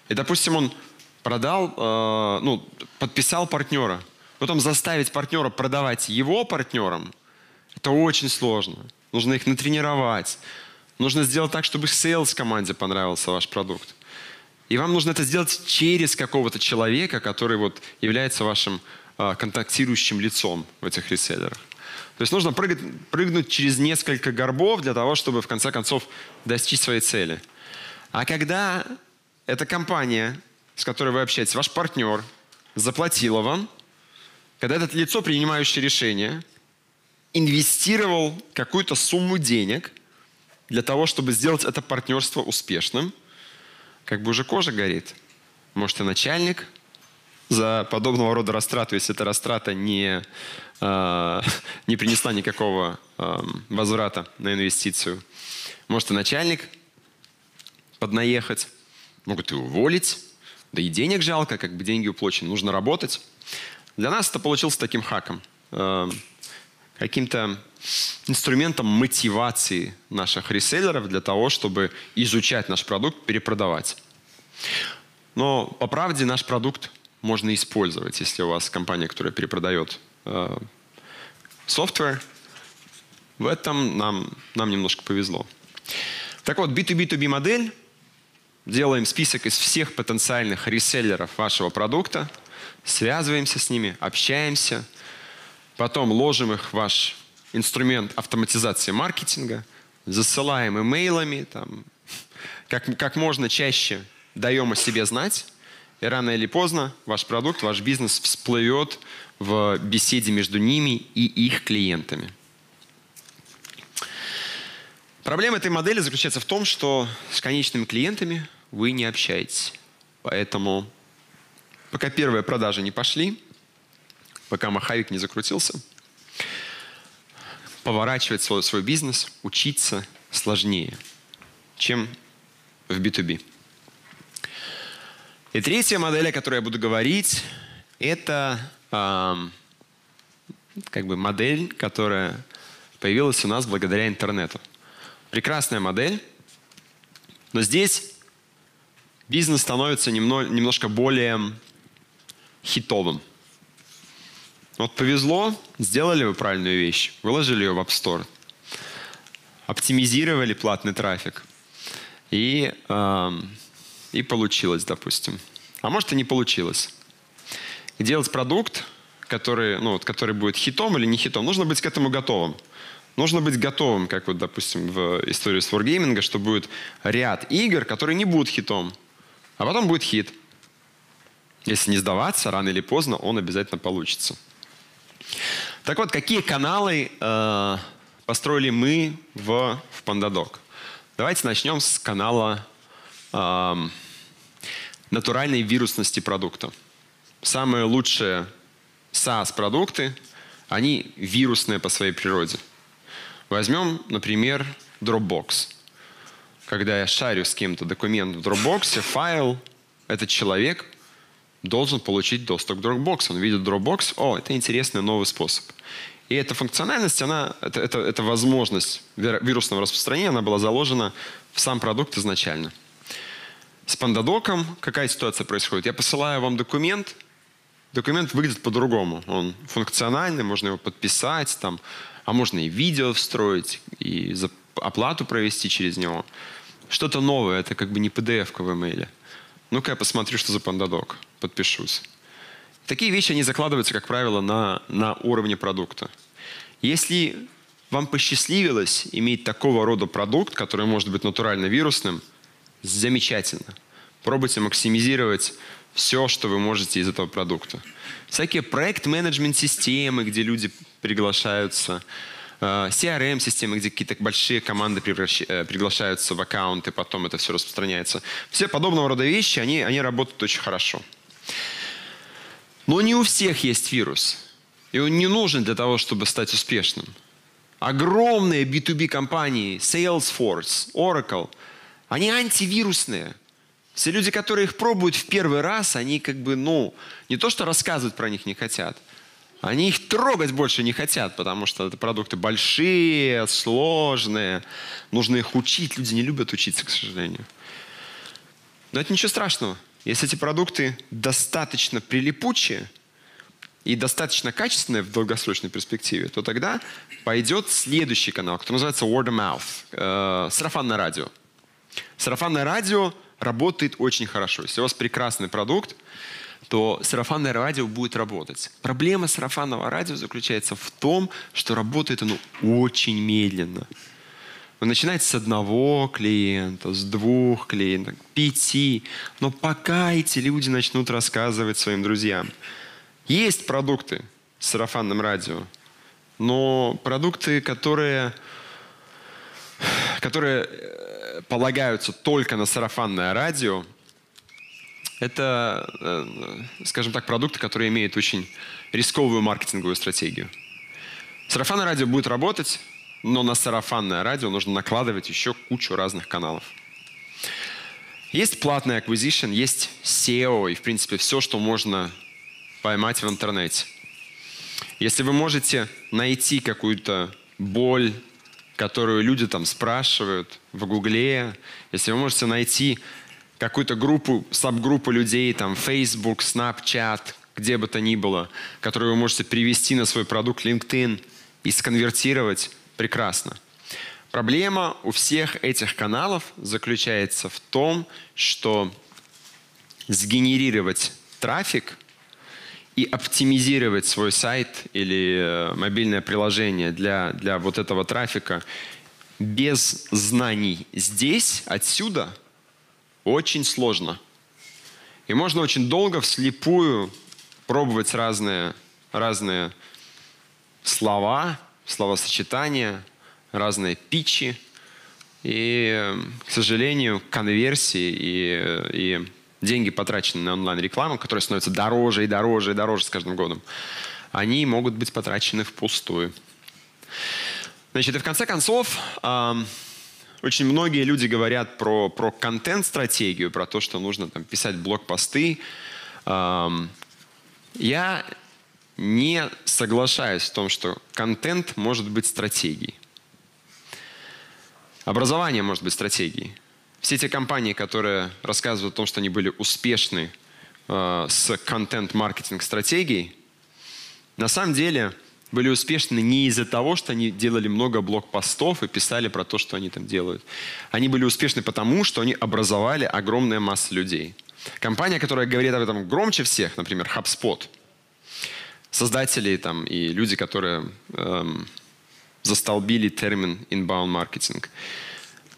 И, допустим, он продал, э, ну, подписал партнера. Потом заставить партнера продавать его партнерам, это очень сложно. Нужно их натренировать, Нужно сделать так, чтобы sales команде понравился ваш продукт. И вам нужно это сделать через какого-то человека, который вот является вашим э, контактирующим лицом в этих реселлерах. То есть нужно прыгать, прыгнуть через несколько горбов для того, чтобы в конце концов достичь своей цели. А когда эта компания, с которой вы общаетесь, ваш партнер, заплатила вам, когда это лицо, принимающее решение, инвестировал какую-то сумму денег для того, чтобы сделать это партнерство успешным, как бы уже кожа горит. Может, и начальник за подобного рода растрату, если эта растрата не, э, не принесла никакого э, возврата на инвестицию. Может, и начальник поднаехать, могут и уволить, да и денег жалко, как бы деньги уплочены, нужно работать. Для нас это получился таким хаком, э, каким-то инструментом мотивации наших реселлеров для того, чтобы изучать наш продукт, перепродавать. Но по правде наш продукт можно использовать, если у вас компания, которая перепродает э. В этом нам, нам немножко повезло. Так вот, B2B2B модель. Делаем список из всех потенциальных реселлеров вашего продукта, связываемся с ними, общаемся, потом ложим их в ваш инструмент автоматизации маркетинга, засылаем имейлами, там, как, как можно чаще даем о себе знать, и рано или поздно ваш продукт, ваш бизнес всплывет в беседе между ними и их клиентами. Проблема этой модели заключается в том, что с конечными клиентами вы не общаетесь. Поэтому пока первые продажи не пошли, пока маховик не закрутился, поворачивать свой, свой бизнес, учиться сложнее, чем в B2B. И третья модель, о которой я буду говорить, это э, как бы модель, которая появилась у нас благодаря интернету. Прекрасная модель, но здесь бизнес становится немного, немножко более хитовым. Вот повезло, сделали вы правильную вещь, выложили ее в App Store, оптимизировали платный трафик, и э, и получилось, допустим. А может и не получилось. И делать продукт, который, ну, вот, который будет хитом или не хитом, нужно быть к этому готовым. Нужно быть готовым, как вот, допустим, в истории с Wargaming, что будет ряд игр, которые не будут хитом, а потом будет хит. Если не сдаваться, рано или поздно он обязательно получится. Так вот, какие каналы э, построили мы в, в Pandadoc? Давайте начнем с канала э, натуральной вирусности продукта. Самые лучшие SaaS-продукты, они вирусные по своей природе. Возьмем, например, Dropbox. Когда я шарю с кем-то документ в Dropbox, файл, этот человек должен получить доступ к Dropbox. Он видит Dropbox, о, это интересный новый способ. И эта функциональность, она, это, это, это возможность вирусного распространения, она была заложена в сам продукт изначально – с пандадоком какая ситуация происходит? Я посылаю вам документ, документ выглядит по-другому. Он функциональный, можно его подписать, там, а можно и видео встроить, и оплату провести через него. Что-то новое, это как бы не PDF в имейле. Ну-ка я посмотрю, что за пандадок, подпишусь. Такие вещи, они закладываются, как правило, на, на уровне продукта. Если вам посчастливилось иметь такого рода продукт, который может быть натурально вирусным – замечательно. Пробуйте максимизировать все, что вы можете из этого продукта. Всякие проект-менеджмент-системы, где люди приглашаются, э, CRM-системы, где какие-то большие команды э, приглашаются в аккаунты, потом это все распространяется. Все подобного рода вещи, они, они работают очень хорошо. Но не у всех есть вирус. И он не нужен для того, чтобы стать успешным. Огромные B2B компании, Salesforce, Oracle – они антивирусные. Все люди, которые их пробуют в первый раз, они как бы, ну, не то что рассказывать про них не хотят, они их трогать больше не хотят, потому что это продукты большие, сложные, нужно их учить. Люди не любят учиться, к сожалению. Но это ничего страшного. Если эти продукты достаточно прилипучие, и достаточно качественное в долгосрочной перспективе, то тогда пойдет следующий канал, который называется word of mouth, э, сарафанное радио. Сарафанное радио работает очень хорошо. Если у вас прекрасный продукт, то сарафанное радио будет работать. Проблема сарафанного радио заключается в том, что работает оно очень медленно. Вы начинаете с одного клиента, с двух клиентов, пяти. Но пока эти люди начнут рассказывать своим друзьям. Есть продукты с сарафанным радио, но продукты, которые, которые э, полагаются только на сарафанное радио, это, э, скажем так, продукты, которые имеют очень рисковую маркетинговую стратегию. Сарафанное радио будет работать, но на сарафанное радио нужно накладывать еще кучу разных каналов. Есть платный acquisition, есть SEO и, в принципе, все, что можно поймать в интернете. Если вы можете найти какую-то боль, которую люди там спрашивают в Гугле, если вы можете найти какую-то группу, саб-группу людей, там, Facebook, Snapchat, где бы то ни было, которую вы можете привести на свой продукт LinkedIn и сконвертировать, прекрасно. Проблема у всех этих каналов заключается в том, что сгенерировать трафик и оптимизировать свой сайт или э, мобильное приложение для, для вот этого трафика без знаний здесь, отсюда – очень сложно. И можно очень долго вслепую пробовать разные, разные слова, словосочетания, разные питчи. И, к сожалению, конверсии и, и деньги, потраченные на онлайн-рекламу, которые становятся дороже и дороже и дороже с каждым годом, они могут быть потрачены впустую. Значит, и в конце концов, очень многие люди говорят про, про контент-стратегию, про то, что нужно там, писать блокпосты. Я не соглашаюсь в том, что контент может быть стратегией. Образование может быть стратегией. Все те компании, которые рассказывают о том, что они были успешны э, с контент-маркетинг-стратегией, на самом деле – были успешны не из-за того, что они делали много блокпостов и писали про то, что они там делают. Они были успешны потому, что они образовали огромная масса людей. Компания, которая говорит об этом громче всех, например, HubSpot, создатели там, и люди, которые эм, застолбили термин inbound marketing,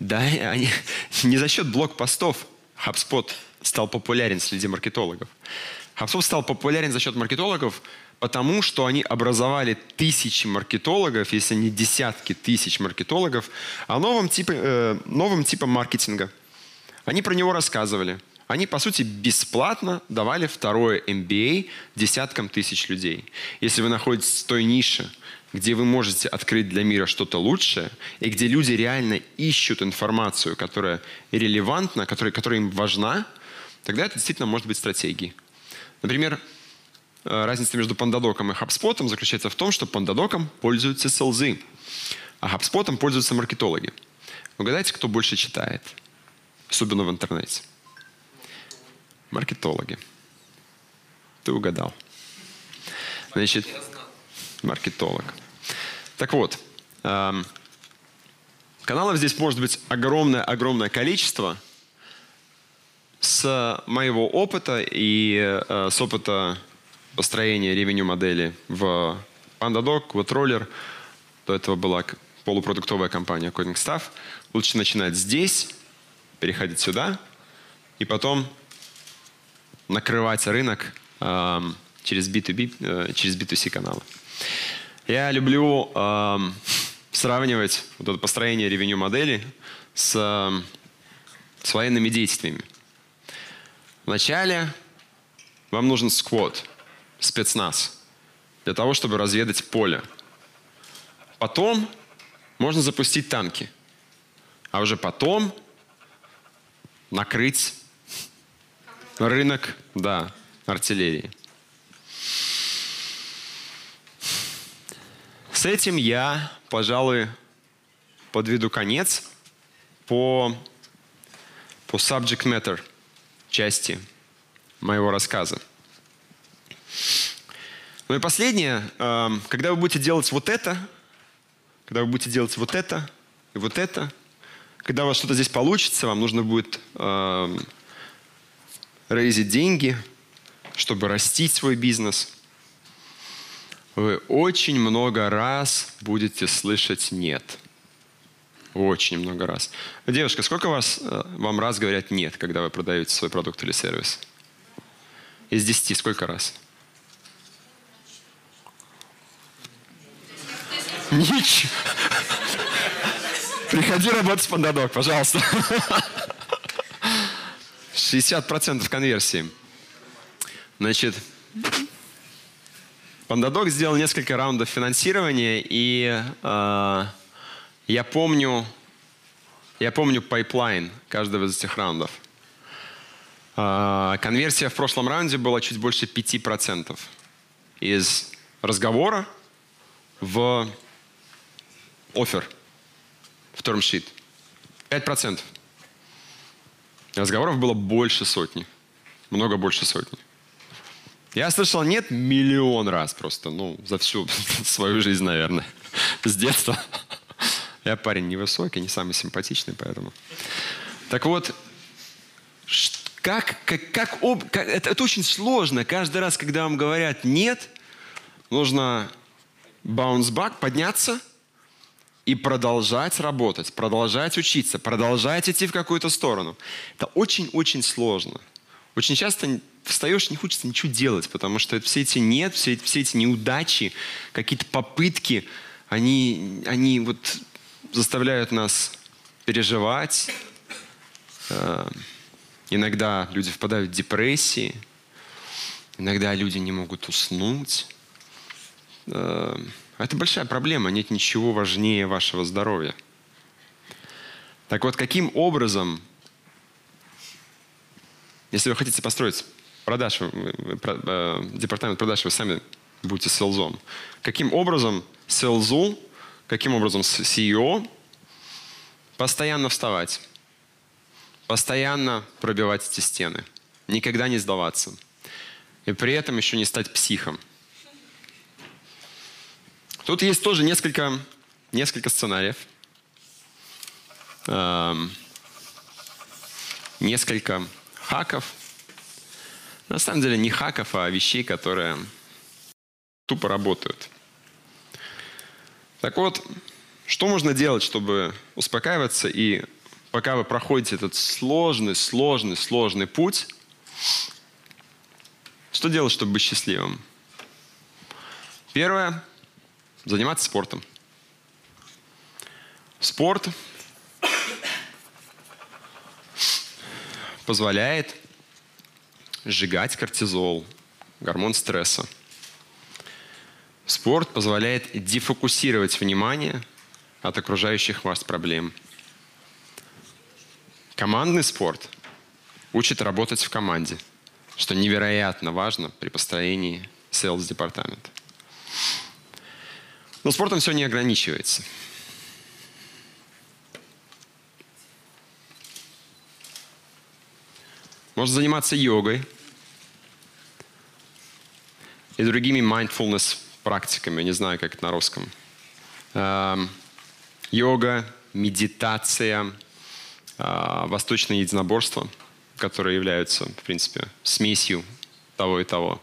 да, они, не за счет блокпостов HubSpot стал популярен среди маркетологов. HubSpot стал популярен за счет маркетологов, потому что они образовали тысячи маркетологов, если не десятки тысяч маркетологов, о новом типе, э, новом типе маркетинга. Они про него рассказывали. Они, по сути, бесплатно давали второе MBA десяткам тысяч людей. Если вы находитесь в той нише, где вы можете открыть для мира что-то лучшее, и где люди реально ищут информацию, которая релевантна, которая, которая им важна, тогда это действительно может быть стратегией. Например, Э, разница между Pandadoc и HubSpot заключается в том, что Pandadoc пользуются селзы, а HubSpot пользуются маркетологи. Угадайте, кто больше читает, особенно в интернете? Маркетологи. Ты угадал. Значит, маркетолог. Так вот, эм, каналов здесь может быть огромное-огромное количество. С моего опыта и э, с опыта построения ревеню модели в PandaDoc, WhatRoller. До этого была полупродуктовая компания Coding Staff. Лучше начинать здесь, переходить сюда, и потом накрывать рынок э, через B2B, э, через B2C каналы. Я люблю э, сравнивать вот это построение ревеню модели с, э, с военными действиями. Вначале вам нужен сквот – спецназ для того, чтобы разведать поле. Потом можно запустить танки, а уже потом накрыть рынок, да, артиллерии. С этим я, пожалуй, подведу конец по, по subject matter части моего рассказа. Ну и последнее, эм, когда вы будете делать вот это, когда вы будете делать вот это и вот это, когда у вас что-то здесь получится, вам нужно будет э, рейзить деньги, чтобы растить свой бизнес. Вы очень много раз будете слышать «нет». Очень много раз. Девушка, сколько вас, э, вам раз говорят «нет», когда вы продаете свой продукт или сервис? Из десяти сколько раз? Ничего. Приходи работать в Пандадок, пожалуйста. 60% конверсии. Значит, Пандадок сделал несколько раундов финансирования, и э, я помню, я помню pipeline каждого из этих раундов. Э, конверсия в прошлом раунде была чуть больше 5% из разговора в offer, в term sheet. 5%. Разговоров было больше сотни. Много больше сотни. Я слышал нет миллион раз просто, ну, за всю свою жизнь, наверное, с детства. Я парень невысокий, не самый симпатичный, поэтому. Так вот, как, как, как, об, как это, это очень сложно. Каждый раз, когда вам говорят нет, нужно bounce back, подняться и продолжать работать, продолжать учиться, продолжать идти в какую-то сторону. Это очень-очень сложно. Очень часто встаешь, не хочется ничего делать, потому что все эти нет, все, все эти неудачи, какие-то попытки, они, они вот заставляют нас переживать. Э, иногда люди впадают в депрессии, иногда люди не могут уснуть. Э, это большая проблема, нет ничего важнее вашего здоровья. Так вот, каким образом, если вы хотите построить продаж, э, департамент продаж, вы сами будете селзом. Каким образом селзу, каким образом CEO постоянно вставать, постоянно пробивать эти стены, никогда не сдаваться. И при этом еще не стать психом. Тут есть тоже несколько, несколько сценариев. Эм, несколько хаков – на самом деле не хаков, а вещей, которые тупо работают. Так вот, что можно делать, чтобы успокаиваться и пока вы проходите этот сложный, сложный, сложный путь, что делать, чтобы быть счастливым? Первое – заниматься спортом. Спорт позволяет сжигать кортизол, гормон стресса. Спорт позволяет дефокусировать внимание от окружающих вас проблем. Командный спорт учит работать в команде, что невероятно важно при построении sales департамента. Но спортом все не ограничивается. Можно заниматься йогой – и другими mindfulness практиками. Не знаю, как это на русском. Эм, йога, медитация, э, восточное единоборство, которые являются, в принципе, смесью того и того,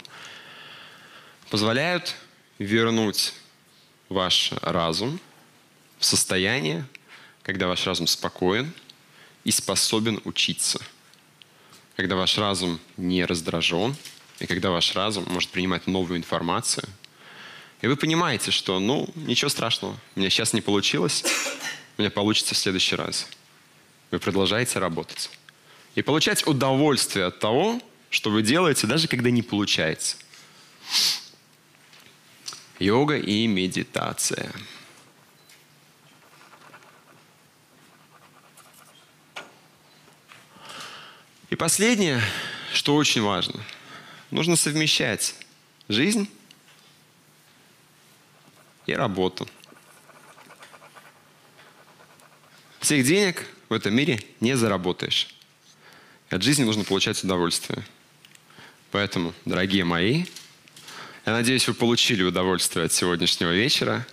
позволяют вернуть ваш разум в состояние, когда ваш разум спокоен и способен учиться. Когда ваш разум не раздражен – и когда ваш разум может принимать новую информацию, и вы понимаете, что, ну, ничего страшного, у меня сейчас не получилось, у меня получится в следующий раз. Вы продолжаете работать. И получать удовольствие от того, что вы делаете, даже когда не получается. Йога и медитация. И последнее, что очень важно – Нужно совмещать жизнь и работу. Всех денег в этом мире не заработаешь. От жизни нужно получать удовольствие. Поэтому, дорогие мои, Я надеюсь, вы получили удовольствие от сегодняшнего вечера.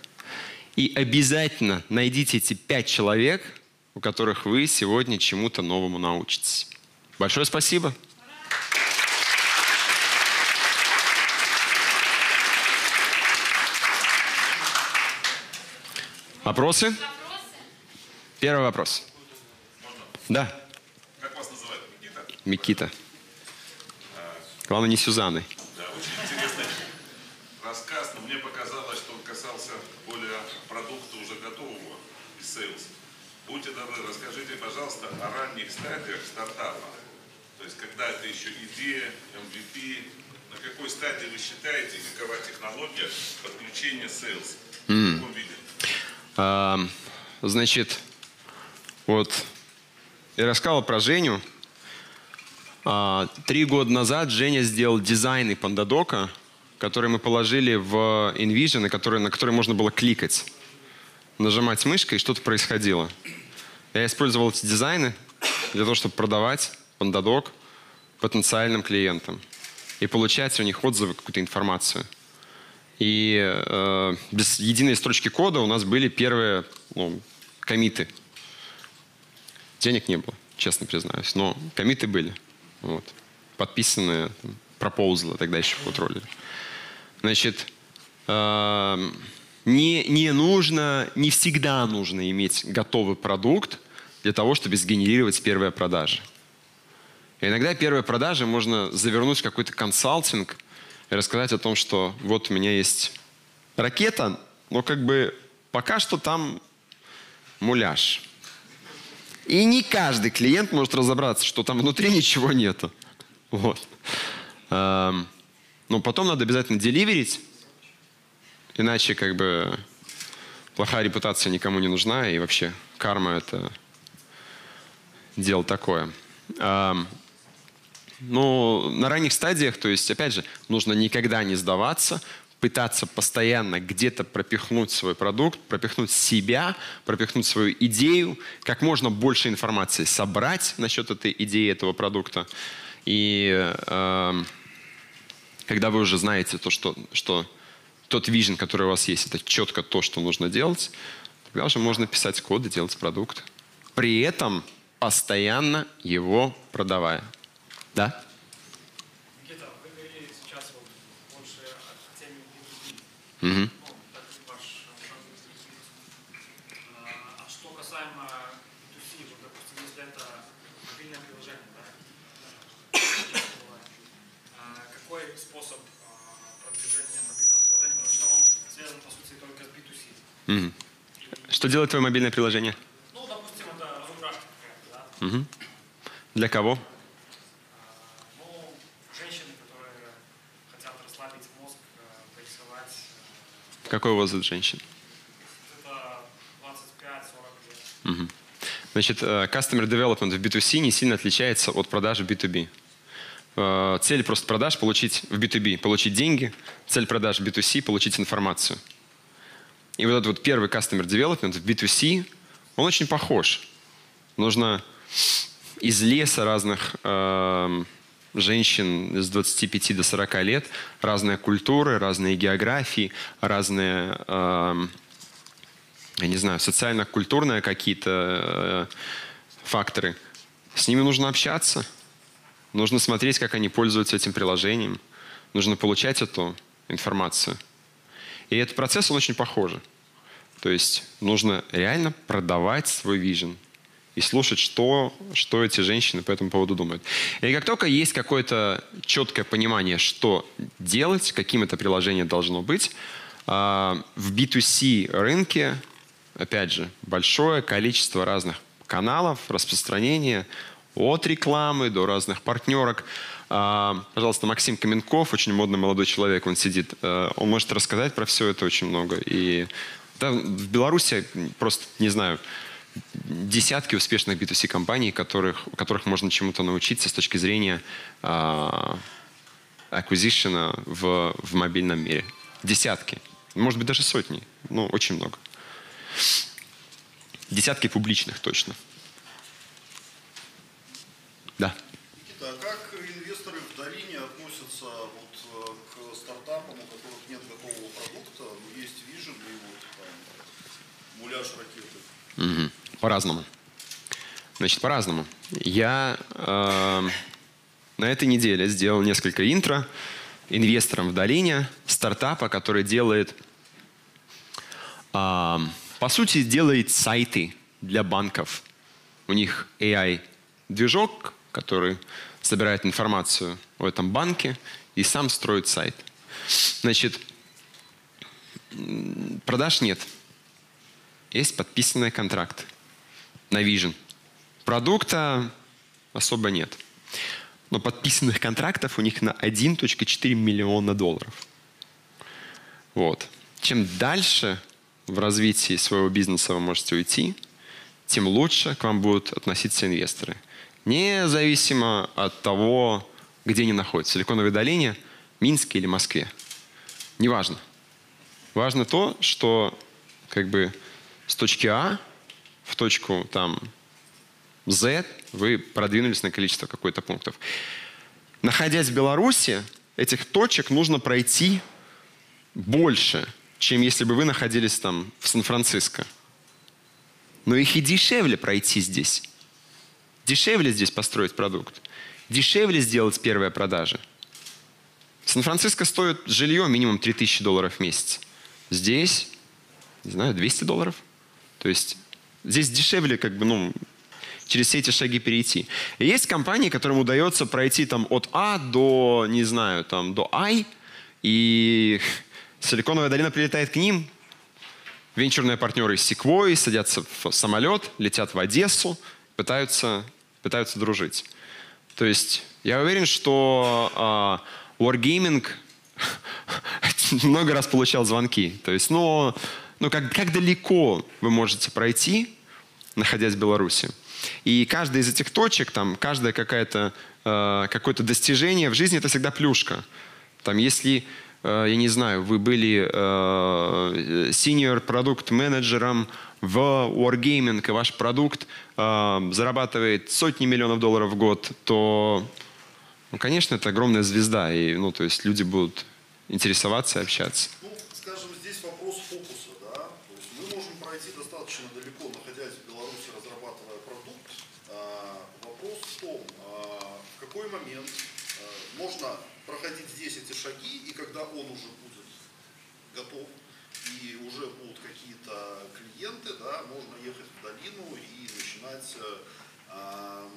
И обязательно найдите эти пять человек, у которых вы сегодня чему-то новому научитесь. Большое спасибо. Вопросы? Первый вопрос. Да. Как вас называют? Никита? Микита. Главное, не Сюзанны. Да, очень интересный рассказ, но мне показалось, что он касался более продукта уже готового из sales. Будьте добры, расскажите, пожалуйста, о ранних стадиях стартапа. То есть, когда это еще идея, MVP, на какой стадии вы считаете, какова технология подключения sales? В каком виде? А, Значит, вот я рассказывал про Женю. А, Три года назад Женя сделал дизайны пандадока, которые мы положили в InVision, и которые, на которые можно было кликать, нажимать мышкой, и что-то происходило. Я использовал эти дизайны для того, чтобы продавать пандадок потенциальным клиентам и получать у них отзывы, какую-то информацию. И э, без единой строчки кода у нас были первые ну, комиты. Денег не было, честно признаюсь, но комиты были. Вот. Подписанные, там, пропоузлы, тогда еще контроллеры. Значит, э, не, не нужно, не всегда нужно иметь готовый продукт для того, чтобы сгенерировать первые продажи. И иногда первые продажи можно завернуть в какой-то консалтинг и рассказать о том, что вот у меня есть ракета, но как бы пока что там муляж. И не каждый клиент может разобраться, что там внутри ничего нету. Вот. Эм, Но потом надо обязательно деливерить, иначе как бы плохая репутация никому не нужна, и вообще карма это дело такое. Но на ранних стадиях, то есть, опять же, нужно никогда не сдаваться, пытаться постоянно где-то пропихнуть свой продукт, пропихнуть себя, пропихнуть свою идею, как можно больше информации собрать насчет этой идеи, этого продукта. И э, когда вы уже знаете то, что, что тот вижен, который у вас есть, это четко то, что нужно делать, тогда уже можно писать код и делать продукт. При этом постоянно его продавая. Да? Никита, вы говорили сейчас вот больше о теме B2B. Мгм. Ну, так как ваш основной бизнес. А а что касаемо B2C, вот, допустим, если это мобильное приложение, да, а какой способ а, продвижения мобильного приложения, потому что он связан, по сути, только с B2C. Мгм. Что делает твое мобильное приложение? Ну, допустим, это разукрашка какая-то, да, Мгм. Для кого? ну, женщины, которые хотят расслабить мозг, э, порисовать, э, Какой возраст женщин? это 25-40 лет. Мгм. Значит, э, customer development в B2C не сильно отличается от продажи B2B. Э, Цель просто продаж получить в B2B, получить деньги. Цель продаж в B2C – получить информацию. И вот этот вот первый customer development в B2C, он очень похож. Нужно из леса разных эм, женщин с 25 до 40 лет, разные культуры, разные географии, разные эм, я не знаю, социально-культурные какие-то э, факторы. С ними нужно общаться. Нужно смотреть, как они пользуются этим приложением. Нужно получать эту информацию. И этот процесс, он очень похожий. То есть нужно реально продавать свой вижен и слушать, что, что эти женщины по этому поводу думают. И как только есть какое-то четкое понимание, что делать, каким это приложение должно быть, а, в B2C рынке, опять же, большое количество разных каналов распространения от рекламы до разных партнерок. А, Пожалуйста, Максим Каменков, очень модный молодой человек, он сидит. Э, Он может рассказать про все это очень много. И да, в Беларуси просто, не знаю, десятки успешных B2C компаний, которых, у которых можно чему-то научиться с точки зрения а, acquisition в, в мобильном мире. Десятки. Может быть, даже сотни. Ну, очень много. Десятки публичных точно. Да. Никита, а как инвесторы в долине относятся вот э, к стартапам, у которых нет готового продукта, но есть вижен и вот там муляж ракеты? Мгм. По-разному. Значит, по-разному. Я э, на этой неделе сделал несколько интро инвесторам в долине стартапа, который делает, э, по сути, делает сайты для банков. У них AI-движок, который собирает информацию о этом банке и сам строит сайт. Значит, продаж нет. Есть подписанный контракт на Vision. Продукта особо нет. Но подписанных контрактов у них на 1.4 миллиона долларов. Вот. Чем дальше в развитии своего бизнеса вы можете уйти, тем лучше к вам будут относиться инвесторы. Независимо от того, где они находятся. В Силиконовой долине, Минске или Москве. Неважно. Важно то, что как бы с точки А в точку там Z вы продвинулись на количество какой-то пунктов. Находясь в Беларуси, этих точек нужно пройти больше, чем если бы вы находились там в Сан-Франциско. Но их и дешевле пройти здесь. Дешевле здесь построить продукт. Дешевле сделать первые продажи. Сан-Франциско стоит жилье минимум 3000 долларов в месяц. Здесь, не знаю, 200 долларов. То есть здесь дешевле как бы, ну, через все эти шаги перейти. И есть компании, которым удается пройти там от А до, не знаю, там до I, и Силиконовая долина прилетает к ним, венчурные партнеры из Sequoia садятся в самолет, летят в Одессу, пытаются, пытаются дружить. То есть я уверен, что а, Wargaming много раз получал звонки. То есть, ну, ну как, как далеко вы можете пройти, находясь в Беларуси. И каждая из этих точек, там, каждое какое-то э, какое-то достижение в жизни – это всегда плюшка. Там, если, э, я не знаю, вы были э, senior продукт менеджером в Wargaming, и ваш продукт э, зарабатывает сотни миллионов долларов в год, то, ну, конечно, это огромная звезда, и, ну, то есть люди будут интересоваться и общаться. Ну, скажем, здесь вопрос фокуса, да. То есть мы можем пройти достаточно далеко, находясь в Беларуси, разрабатывая продукт. А, вопрос в том, а, в какой момент а, можно проходить здесь эти шаги, и когда он уже будет готов, и уже будут какие-то клиенты, да, можно ехать в долину и начинать э,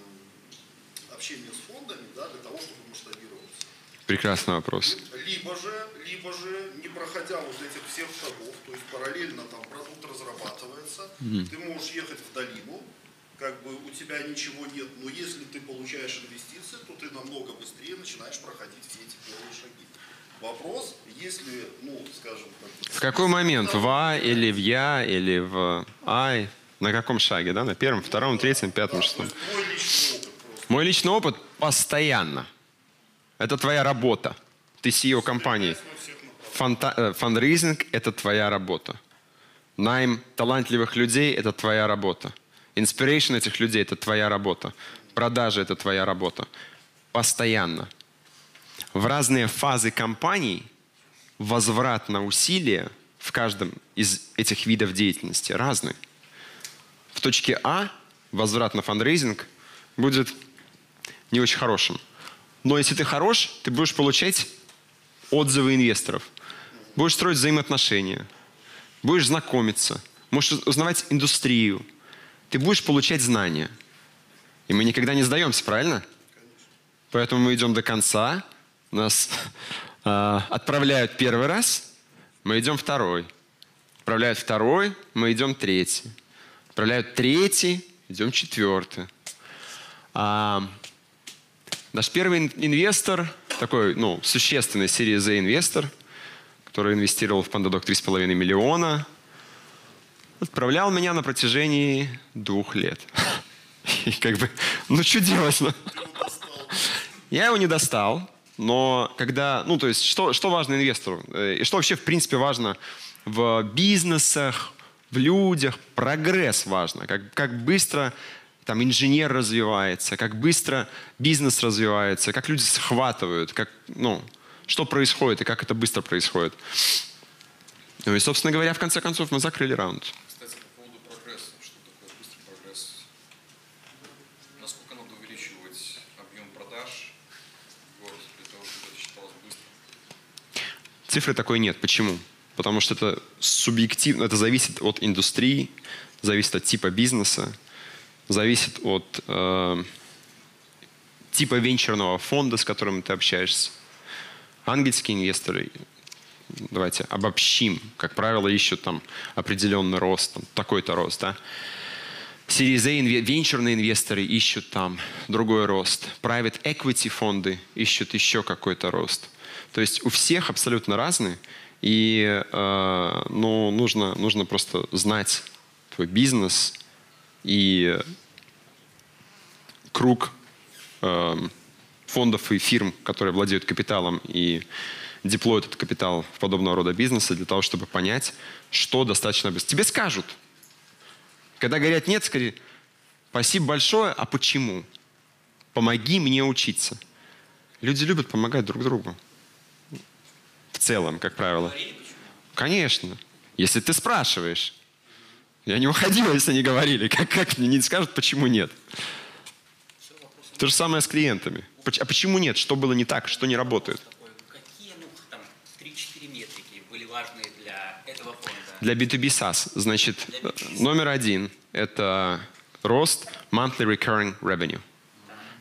общение с фондами, да, для того, чтобы масштабироваться. Прекрасный вопрос. Либо же, либо же, не проходя вот этих всех шагов, то есть параллельно там продукт разрабатывается, ты можешь ехать в долину, как бы у тебя ничего нет, но если ты получаешь инвестиции, то ты намного быстрее начинаешь проходить все эти первые шаги. Вопрос, если, ну, скажем, как В какой момент? В А или в Я или в Ай? На каком шаге, да? На первом, втором, третьем, пятом, то шестом? мой личный опыт. Мой личный опыт постоянно. Это твоя работа. Ты CEO компании. Фанта- э, Fundraising – это твоя работа. Найм талантливых людей – это твоя работа. Inspiration этих людей – это твоя работа. Продажи – это твоя работа. Постоянно. В разные фазы компаний возврат на усилия в каждом из этих видов деятельности разный. В точке А возврат на фандрейзинг будет не очень хорошим. Но если ты хорош, ты будешь получать отзывы инвесторов, будешь строить взаимоотношения, будешь знакомиться, можешь узнавать индустрию, ты будешь получать знания. И мы никогда не сдаемся, правильно? Поэтому мы идем до конца, нас э, отправляют первый раз, мы идем второй. Отправляют второй, мы идем третий. Отправляют третий, идем четвертый. А, наш первый ин- инвестор, такой, ну, существенный серии Z инвестор, который инвестировал в Pandadoc 3,5 миллиона, отправлял меня на протяжении двух лет. И как бы, ну что делать? ну? Я его не достал, но когда, ну то есть, что, что важно инвестору? Э, И что вообще в принципе важно в бизнесах, в людях? Прогресс важно. Как, как быстро там инженер развивается, как быстро бизнес развивается, как люди схватывают, как, ну, что происходит и как это быстро происходит. Ну и, собственно говоря, в конце концов мы закрыли раунд. Кстати, по поводу прогресса. Что такое быстрый прогресс? Насколько надо увеличивать объем продаж в год для того, чтобы это считалось быстро? Цифры такой нет. Почему? Потому что это субъективно, это зависит от индустрии, зависит от типа бизнеса, зависит от э, типа венчурного фонда, с которым ты общаешься. Ангельские инвесторы, давайте обобщим, как правило, ищут там определенный рост, там, такой-то рост, да. Series A инве- венчурные инвесторы ищут там другой рост. Private equity фонды ищут еще какой-то рост. То есть у всех абсолютно разные. И э, ну, нужно, нужно просто знать твой бизнес и круг э, фондов и фирм, которые владеют капиталом и деплоят этот капитал в подобного рода бизнеса для того, чтобы понять, что достаточно быстро. Тебе скажут. Когда говорят нет, скажи, спасибо большое, а почему? Помоги мне учиться. Люди любят помогать друг другу. В целом, как правило. Конечно. Если ты спрашиваешь. Я не уходил, если не говорили. Как, как мне не скажут, почему нет? То же самое с клиентами. А почему нет? Что было не так? Что не работает? ну, там, 3-4 метрики были важные для этого фонда? Для B2B SaaS, значит, Для B2B номер один – это рост monthly recurring revenue.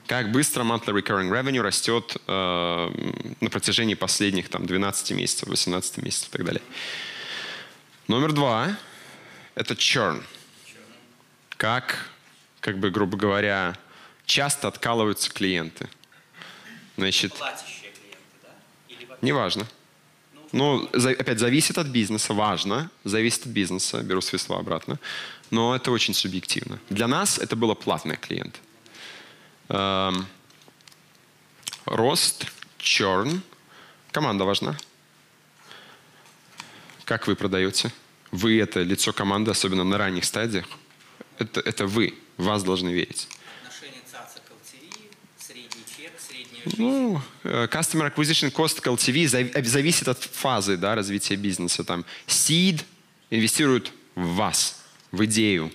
Как быстро monthly recurring revenue растет э, на протяжении последних там, 12 месяцев, 18 месяцев и так далее. Номер два – это churn. Как, как бы, грубо говоря, часто откалываются клиенты. Значит, Платящие клиенты, да? Или вообще? неважно. Ну, опять, зависит от бизнеса, важно, зависит от бизнеса, беру свои слова обратно, но это очень субъективно. Для нас это было платные клиенты. Эм, рост, черн, команда важна. Как вы продаете? Вы это лицо команды, особенно на ранних стадиях. Это, это вы, вас должны верить. Ну, э, Customer Acquisition Cost к LTV э, зависит от фазы да, развития бизнеса. Там Seed инвестирует в вас, в идею.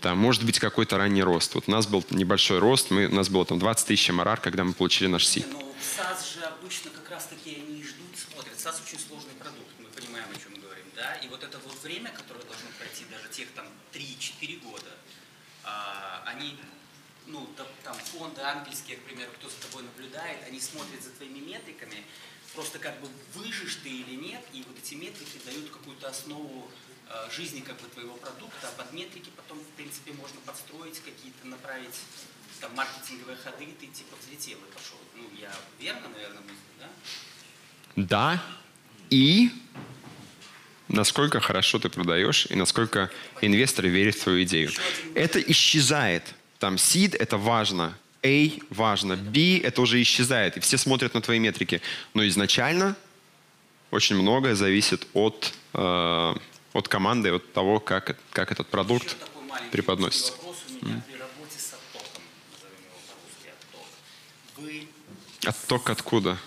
Там может быть какой-то ранний рост. Вот у нас был небольшой рост, мы, у нас было там 20 тысяч МРР, когда мы получили наш Не, Seed. ну, САС же обычно как раз таки они ждут, смотрят. САС очень сложный продукт, мы понимаем, о чем говорим, да? И вот это вот время, которое должно пройти, даже тех там 3-4 года, а, они, ну, та- там фонды ангельские, к примеру, кто за тобой наблюдает, они смотрят за твоими метриками, просто как бы выжишь ты или нет, и вот эти метрики дают какую-то основу жизни как бы твоего продукта, а под метрики потом, в принципе, можно подстроить какие-то, направить там маркетинговые ходы, ты типа взлетел и пошел. Ну, я верно, наверное, мыслю, да? Да, и насколько хорошо ты продаешь, и насколько инвесторы верят в твою идею. Это исчезает. Там seed – это важно, A – важно, B – это уже исчезает, и все смотрят на твои метрики. Но изначально очень многое зависит от, э, от команды, от того, как, как этот продукт преподносится. вопрос у меня при работе с оттоком, назовем его по-русски отток. Вы, Отток откуда?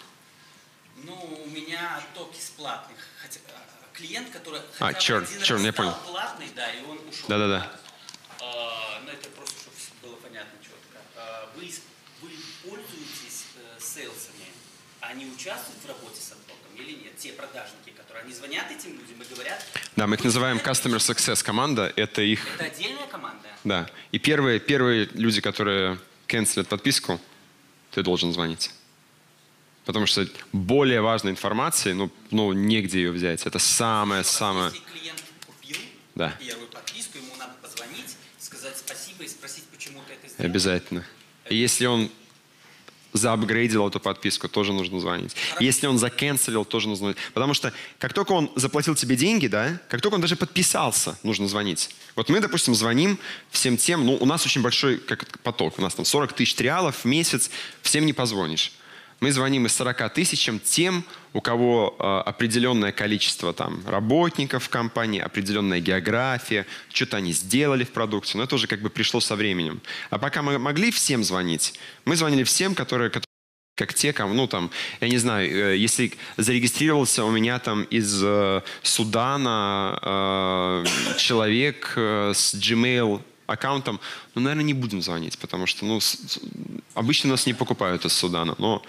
ну, у меня отток из платных. Хотя, а, клиент, который А, хотя один черн, раз я понял. платный, да, и он ушел. Да-да-да. А, ну, это просто, чтобы было понятно четко. А, вы, вы пользуетесь э, сейлсами, они участвуют в работе с оттоком или нет? Те продажники, которые, они звонят этим людям и говорят... Да, мы их «Вы называем Customer Success команда. Это их Это отдельная команда? Да. И первые, первые люди, которые канцелят подписку, ты должен звонить. Потому что более важной информации, ну, ну негде ее взять. Это самое-самое... Если клиент купил Да. первую подписку, ему надо позвонить, сказать спасибо и спросить, почему ты это сделал. Обязательно. Если он заапгрейдил эту подписку, тоже нужно звонить. Если он заканцелил, тоже нужно звонить. Потому что как только он заплатил тебе деньги, да, как только он даже подписался, нужно звонить. Вот мы, допустим, звоним всем тем, ну, у нас очень большой как поток, у нас там 40 тысяч триалов в месяц, всем не позвонишь. Мы звоним из 40 тысячам тем, у кого э, определенное количество там, работников в компании, определенная география, что-то они сделали в продукте, но это уже как бы пришло со временем. А пока мы могли всем звонить, мы звонили всем, которые, которые как те, кому, ну там, я не знаю, э, если зарегистрировался у меня там из э, Судана э, человек э, с Gmail аккаунтом, ну, наверное, не будем звонить, потому что, ну, с, обычно нас не покупают из Судана, но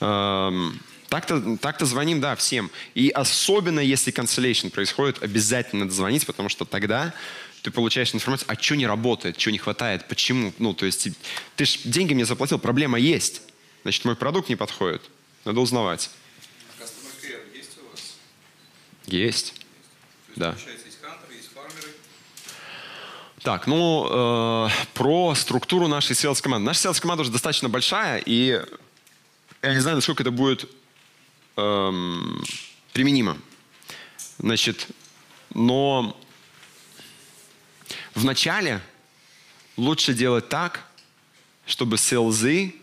э, так-то, так-то звоним, да, всем. И особенно, если cancellation происходит, обязательно надо звонить, потому что тогда ты получаешь информацию, а что не работает, что не хватает, почему. Ну, то есть ты же деньги мне заплатил, проблема есть. Значит, мой продукт не подходит. Надо узнавать. Care есть у вас? Есть. Есть, Да. получается, есть хантеры, есть фармеры. Так, ну, э, про структуру нашей sales команды. Наша sales команда уже достаточно большая, и я не знаю, насколько это будет эм, применимо. Значит, но вначале лучше делать так, чтобы селзы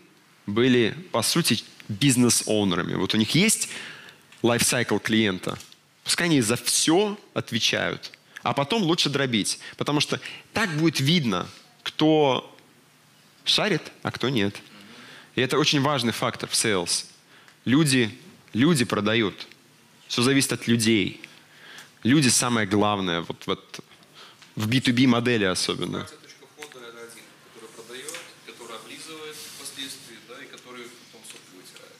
были, по сути, бизнес-оунерами. Вот у них есть лайфсайкл клиента. Пускай они за все отвечают. А потом лучше дробить. Потому что так будет видно, кто шарит, а кто нет. И это очень важный фактор в sales. Люди, люди продают. Все зависит от людей. Люди самое главное, вот, вот в B2B модели особенно. Карте точка входа это один, который продает, который облизывает впоследствии, да, и который потом сопли вытирает.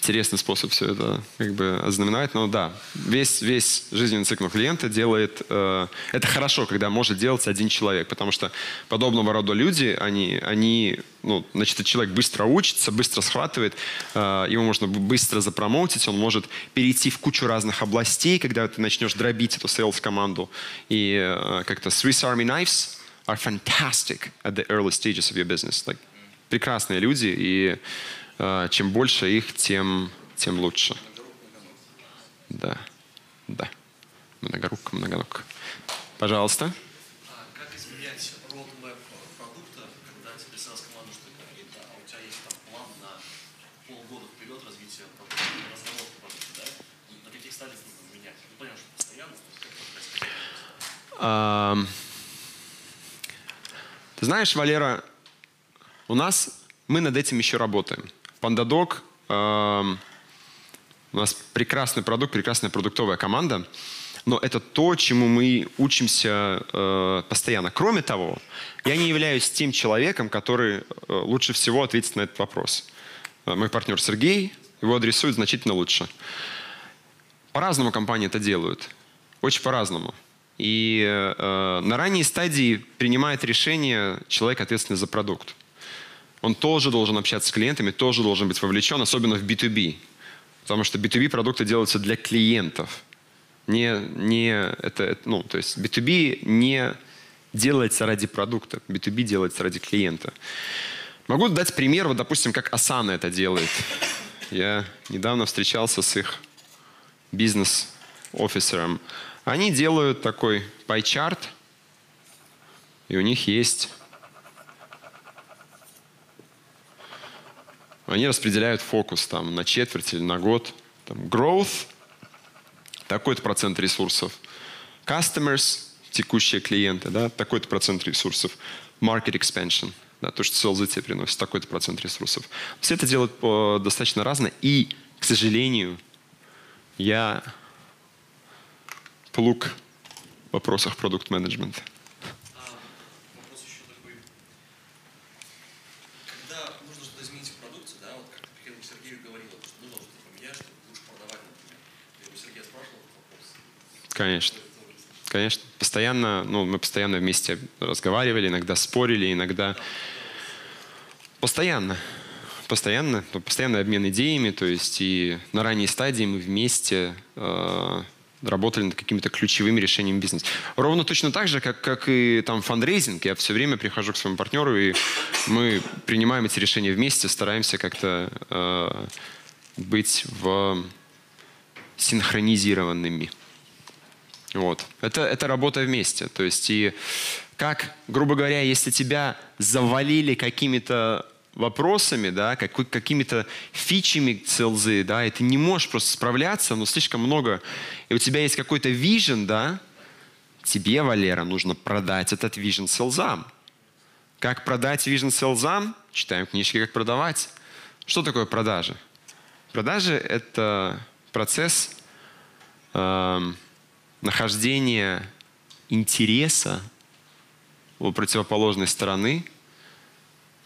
Интересный способ все это как бы ознаменовать, но да, весь, весь жизненный цикл клиента делает... Э, это хорошо, когда может делать один человек, потому что подобного рода люди, они, они ну, значит, человек быстро учится, быстро схватывает, э, его можно быстро запромоутить, он может перейти в кучу разных областей, когда ты начнешь дробить эту sales-команду. И э, как-то Swiss Army Knives are fantastic at the early stages of your business. Like, прекрасные люди, и чем больше их, тем, тем лучше. Да, да. Многорук, многоног. Пожалуйста. Ты знаешь, Валера, у нас, мы над этим еще работаем. Пандадок, эм, у нас прекрасный продукт, прекрасная продуктовая команда, но это то, чему мы учимся э, постоянно. Кроме того, я не являюсь тем человеком, который э, лучше всего ответит на этот вопрос. Э, Мой партнер Сергей его адресует значительно лучше. По-разному компании это делают. Очень по-разному. И э, на ранней стадии принимает решение человек, ответственный за продукт. Он тоже должен общаться с клиентами, тоже должен быть вовлечен, особенно в B2B. Потому что B2B продукты делаются для клиентов. Не, не это, ну, то есть B2B не делается ради продукта, B2B делается ради клиента. Могу дать пример, вот, допустим, как Asana это делает. Я недавно встречался с их бизнес-офисером. Они делают такой пай-чарт, и у них есть... Они распределяют фокус там на четверть или на год. Там, growth, такой-то процент ресурсов. Customers, текущие клиенты, да, такой-то процент ресурсов. Market expansion, да, то, что селзы тебе приносит, такой-то процент ресурсов. Все это делают по- достаточно разно. И, к сожалению, я плуг в вопросах продукт-менеджмента. А вопрос еще такой. Когда нужно что-то изменить в продукте, да, вот как ты приходил к Сергею и говорил, что нужно что-то поменять, чтобы лучше продавать, например. Ты у Сергея спрашивал этот вопрос? Конечно. Конечно. Постоянно, ну, мы постоянно вместе разговаривали, иногда спорили, иногда... Постоянно. Постоянно. ну, Постоянный обмен идеями. То есть и на ранней стадии мы вместе э, работали над какими-то ключевыми решениями бизнеса. Ровно точно так же, как, как и там фандрейзинг. Я все время прихожу к своему партнеру, и мы принимаем эти решения вместе, стараемся как-то э, быть в синхронизированными. Вот. Это, это работа вместе. То есть и как, грубо говоря, если тебя завалили какими-то вопросами, да, какой, какими-то фичами селзы, да, и ты не можешь просто справляться, но слишком много, и у тебя есть какой-то вижен, да, тебе, Валера, нужно продать этот вижен селзам. Как продать вижен селзам? Читаем книжки, как продавать. Что такое продажи? Продажи – это процесс э, нахождения интереса у противоположной стороны,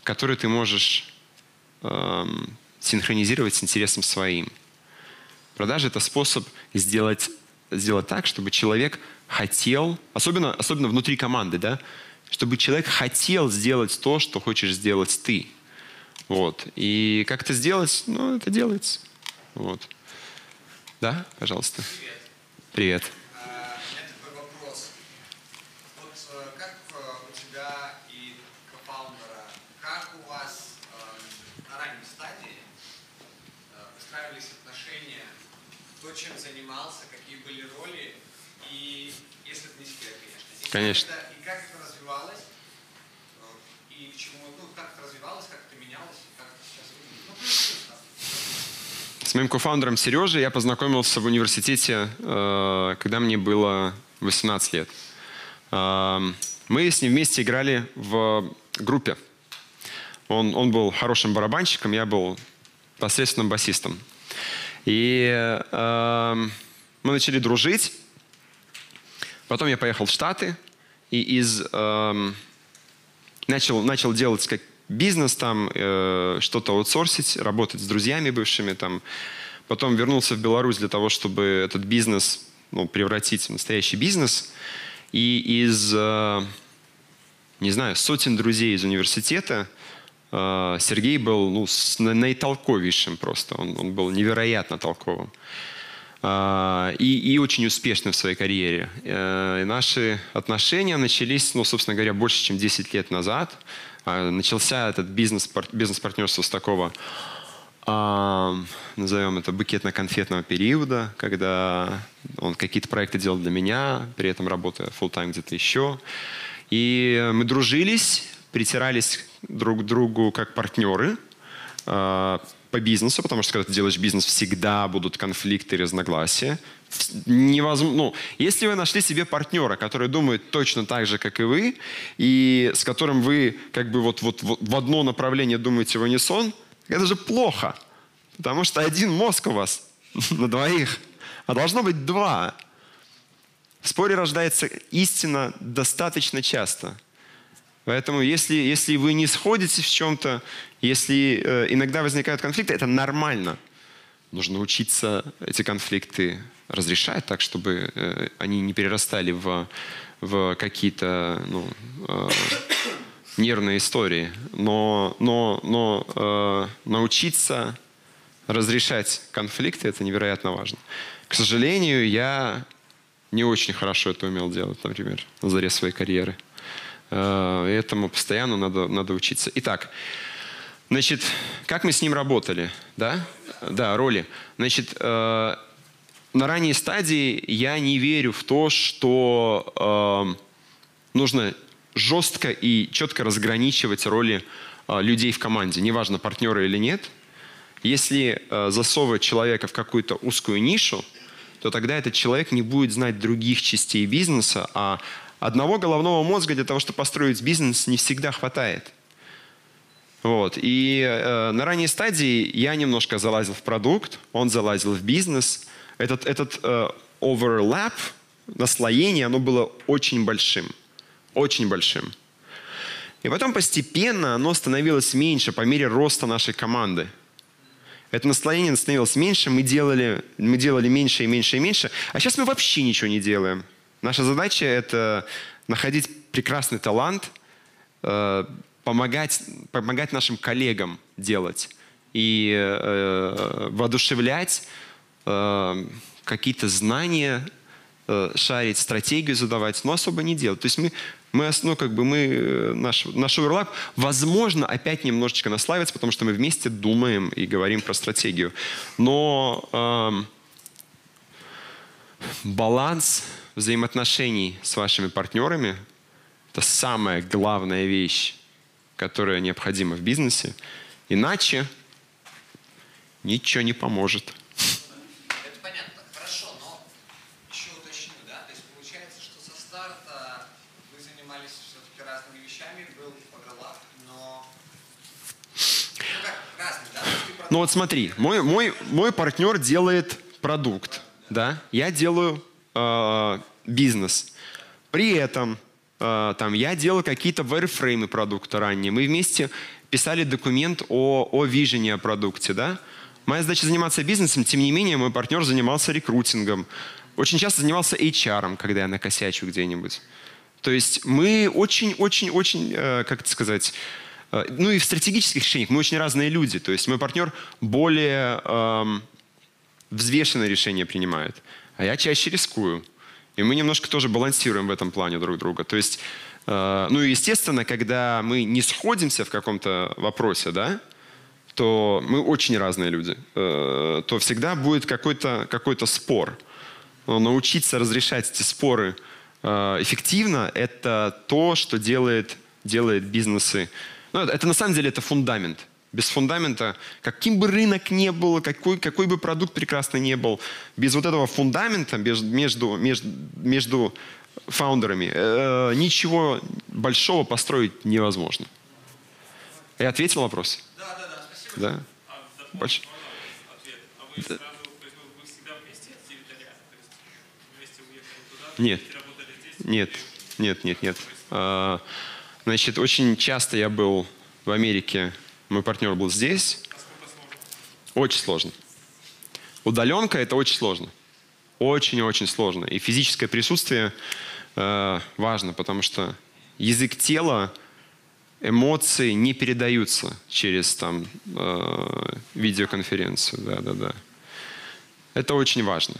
который ты можешь э, синхронизировать с интересом своим. Продажа – это способ сделать, сделать так, чтобы человек хотел, особенно, особенно внутри команды, да, чтобы человек хотел сделать то, что хочешь сделать ты. Вот. И как это сделать? Ну, это делается. Вот. Да, пожалуйста. Привет. Привет. А, У меня такой вопрос. Вот э, как э, у тебя и кофаундера, как у вас э, на ранней стадии э, выстраивались отношения, кто чем занимался, какие были роли, и если это не секрет, конечно. И как это- развивалось, э, и к чему, ну, как это развивалось, как это менялось, и как это сейчас выглядит. Ну. С моим кофаундером Сережей я познакомился в университете, э, когда мне было 18 лет. Э, Мы с ним вместе играли в группе. Он, он был хорошим барабанщиком, я был посредственным басистом. И э, мы начали дружить. Потом я поехал в Штаты и из эм, начал, начал делать как бизнес там, э, что-то аутсорсить, работать с друзьями бывшими там. Потом вернулся в Беларусь для того, чтобы этот бизнес ну, превратить в настоящий бизнес. И из, э, не знаю, сотен друзей из университета э, Сергей был ну, наитолковейшим просто. Он, он был невероятно толковым. А, и, и очень успешным в своей карьере. Э, и наши отношения начались, ну, собственно говоря, больше, чем 10 лет назад. А, Начался этот бизнес, пар- бизнес-партнерство с такого, а, назовем это, букетно-конфетного периода, когда он какие-то проекты делал для меня, при этом работая full time где-то еще. И мы дружились, притирались друг к другу как партнеры по бизнесу, потому что когда ты делаешь бизнес, всегда будут конфликты разногласия. Невозможно. Ну, если вы нашли себе партнера, который думает точно так же, как и вы, и с которым вы как бы вот, вот, вот в одно направление думаете в унисон, это же плохо. Потому что один мозг у вас на двоих, а должно быть два. В споре рождается истина достаточно часто. Поэтому если, если вы не сходитесь в чем-то, если э, иногда возникают конфликты, это нормально. Нужно учиться эти конфликты разрешать так, чтобы э, они не перерастали в, в какие-то ну, э, нервные истории. Но, но, но э, научиться разрешать конфликты – это невероятно важно. К сожалению, я не очень хорошо это умел делать, например, на заре своей карьеры. Э, Этому постоянно надо, надо учиться. Итак, значит, как мы с ним работали, да? Да, роли. Значит, э, на ранней стадии я не верю в то, что э, нужно жестко и четко разграничивать роли э, людей в команде, неважно, партнеры или нет. Если э, засовывать человека в какую-то узкую нишу, то тогда этот человек не будет знать других частей бизнеса, а одного головного мозга для того, чтобы построить бизнес, не всегда хватает. Вот. И э, на ранней стадии я немножко залазил в продукт, он залазил в бизнес. Этот, этот э, overlap, наслоение, оно было очень большим. Очень большим. И потом постепенно оно становилось меньше по мере роста нашей команды. Это наслоение становилось меньше, мы делали, мы делали меньше и меньше и меньше. А сейчас мы вообще ничего не делаем. Наша задача – это находить прекрасный талант, э, помогать, помогать нашим коллегам делать и э, воодушевлять, э, какие-то знания э, шарить, стратегию задавать, но особо не делать. То есть мы, мы, ну, как бы мы, э, наш, наш оверлап, возможно, опять немножечко наслаивается, потому что мы вместе думаем и говорим про стратегию. Но эм, баланс взаимоотношений с вашими партнерами – это самая главная вещь которое необходимо в бизнесе. Иначе ничего не поможет. Это понятно. Хорошо, но еще уточню, да? То есть получается, что со старта вы занимались все-таки разными вещами, был Погролав, но... Ну как, разные, да? Ну вот смотри, мой, мой, мой партнер делает продукт, да, я делаю э, бизнес. При этом э, там, я делаю какие-то wireframe продукта ранее. Мы вместе писали документ о, о вижене о продукте, да. Моя задача заниматься бизнесом, тем не менее, мой партнер занимался рекрутингом. Очень часто занимался HR, когда я накосячу где-нибудь. То есть мы очень-очень-очень, э, как это сказать, э, ну и в стратегических решениях мы очень разные люди. То есть мой партнер более эм, взвешенные решения принимает, а я чаще рискую. И мы немножко тоже балансируем в этом плане друг друга. То есть, э, ну и естественно, когда мы не сходимся в каком-то вопросе, да, то мы очень разные люди, э, то всегда будет какой-то какой спор. Но научиться разрешать эти споры э, эффективно – это то, что делает, делает бизнесы. Ну, это, на самом деле это фундамент. Без фундамента, каким бы рынок ни был, какой, какой бы продукт прекрасный не был, без вот этого фундамента между, между, между фаундерами э, ничего большого построить невозможно. Я ответил на вопрос? Да, да, да, спасибо. Да? А, ответ. А туда, Нет. вместе работали здесь? Нет, нет, нет, нет. А, Значит, очень часто я был в Америке, мой партнер был здесь. Очень сложно. Удаленка – это очень сложно. Очень-очень сложно. И физическое присутствие э, важно, потому что язык тела, эмоции не передаются через там, э, видеоконференцию. Да, да, да. Это очень важно.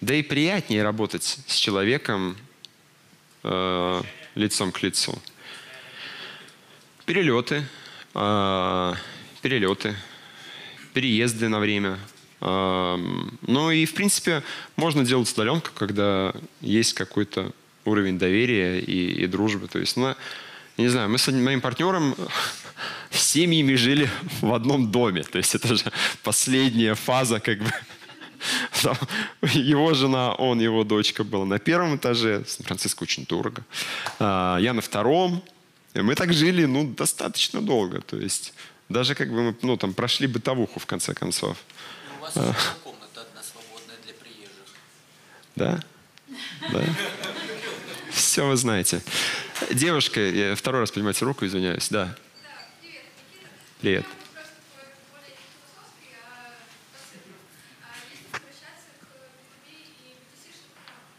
Да и приятнее работать с человеком э, лицом к лицу. Перелеты, перелеты, переезды на время. Эм, Ну и, в принципе, можно делать удаленку, когда есть какой-то уровень доверия и, и дружбы. То есть, ну, не знаю, мы с моим партнером семьями жили в одном доме. То есть это же последняя фаза, как бы. Там его жена, он, его дочка была на первом этаже. Сан-Франциско очень дорого. А, Я на втором. И мы так жили, ну, достаточно долго. То есть даже как бы мы, ну, там, прошли бытовуху, в конце концов. Ну, у вас еще комната одна свободная для приезжих. Да? Да? Все вы знаете. Девушка, я второй раз поднимайте руку, извиняюсь. Да. Привет. Вопрос такой более философский, а по цифрам. А Если возвращаться к B2B и B2C-шным каналам.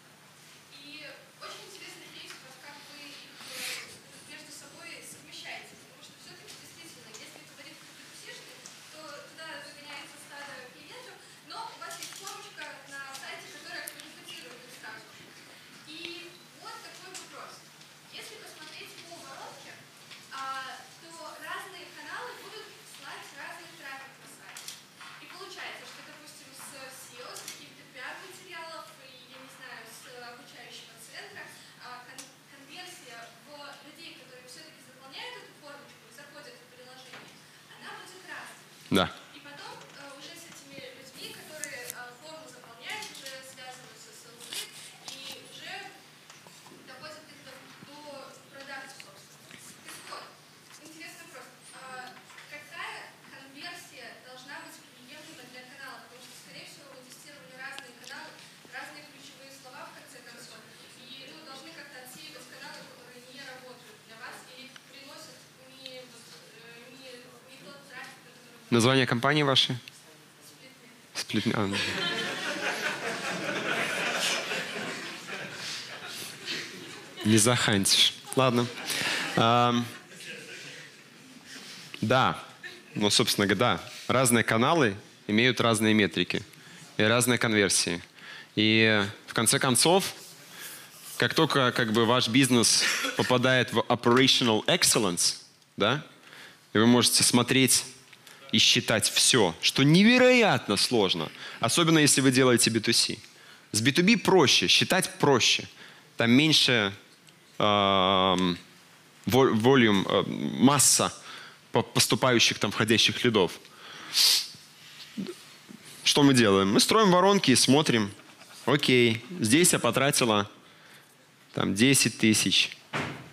И очень интересный кейс, вот как вы их э, между собой совмещаете. Потому что все-таки действительно, если говорить про B2C-шный, то туда загоняется стадо клиентов, но у вас есть формочка на сайте, которая квалифицирует их сразу. И вот такой вопрос. Если посмотреть по воронке, а, то разные каналы будут слать разный трафик на сайт. И получается, что, допустим, с SEO, с каких-то пиар-материалов и, я не знаю, с обучающего центра, а, кон- конверсия в людей, которые все-таки заполняют эту формочку и заходят в приложение, она будет разной. Да. И потом э, уже с этими людьми, которые э, форму заполняют, уже связываются с ЛЗ и уже доходят их до, до продажи, собственно. Так вот, интересный вопрос. А какая конверсия должна быть приемлема для канала? Потому что, скорее всего, вы тестировали разные каналы, разные ключевые слова в конце концов. И ну, должны как-то отсеивать каналы, которые не работают для вас или приносят не, вот, э, не, не тот трафик, который вы Название компании вашей? Сплит... а, ну. Не захантишь. Ладно. Ам, Да. Ну, собственно, да. Разные каналы имеют разные метрики и разные конверсии. И в конце концов, как только как бы ваш бизнес попадает в operational excellence, да, и вы можете смотреть и считать все, что невероятно сложно, особенно если вы делаете B2C. С B2B проще, считать проще. Там меньше, во- volume, э, масса по- поступающих там входящих лидов. Что мы делаем? Мы строим воронки и смотрим. Окей, здесь я потратила там 10 тысяч.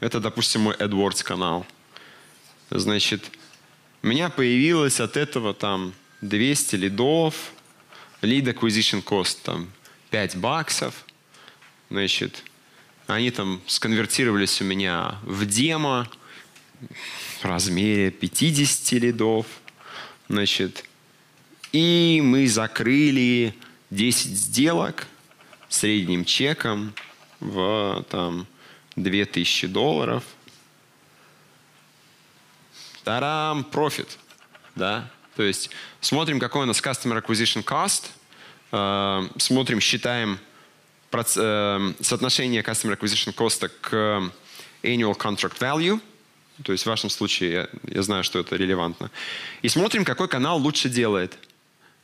Это, допустим, мой AdWords канал. Значит, у меня появилось от этого там 200 лидов, lead acquisition cost там 5 баксов. Значит, они там сконвертировались у меня в демо в размере 50 лидов. Значит, и мы закрыли 10 сделок средним чеком в там 2000 долларов. Тарам, профит. Да? То есть смотрим, какой у нас Customer Acquisition Cost, э, смотрим, считаем э, соотношение Customer Acquisition Cost к Annual Contract Value, то есть в вашем случае я, я знаю, что это релевантно, и смотрим, какой канал лучше делает.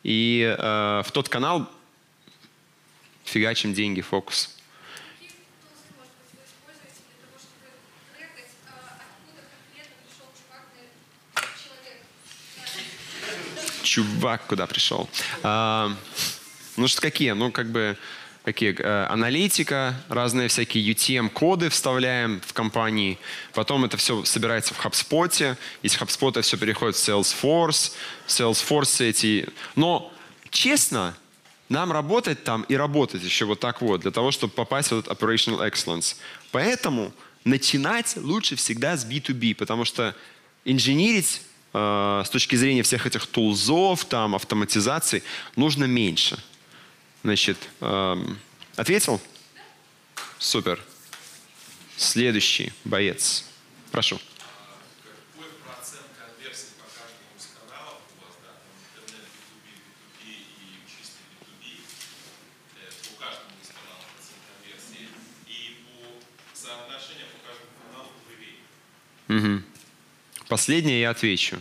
И э, в тот канал фигачим деньги, фокус. Какие тулсы, может быть, вы используете для того, чтобы трекать, а, откуда конкретно пришел чувак на человек? Чувак куда пришел. А, ну что какие? Ну как бы какие? Э, аналитика, разные всякие UTM-коды вставляем в компании. Потом это все собирается в HubSpot. Из HubSpot все переходит в Salesforce. В Salesforce эти... Но честно, нам работать там и работать еще вот так вот, для того, чтобы попасть в этот operational excellence. Поэтому начинать лучше всегда с B2B, потому что инженерить э, с точки зрения всех этих тулзов, там, автоматизации, нужно меньше. Значит, эм, ответил? Супер. Следующий боец. Прошу. Какой Последнее я отвечу.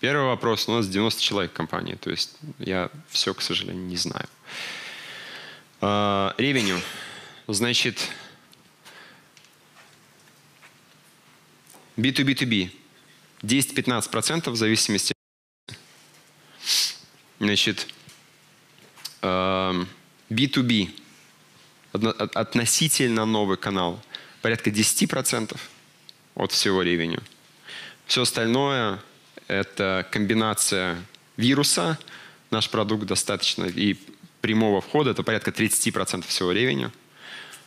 Первый вопрос. У нас 90 человек в компании. То есть я все, к сожалению, не знаю. А, Ревеню. Значит, B2B2B. 10-15% в зависимости. Значит, эм, B2B. Одно- от- Относительно новый канал. Порядка 10% от всего ревеню. Все остальное – это комбинация вируса. Наш продукт достаточно и прямого входа. Это порядка 30% всего ревеню.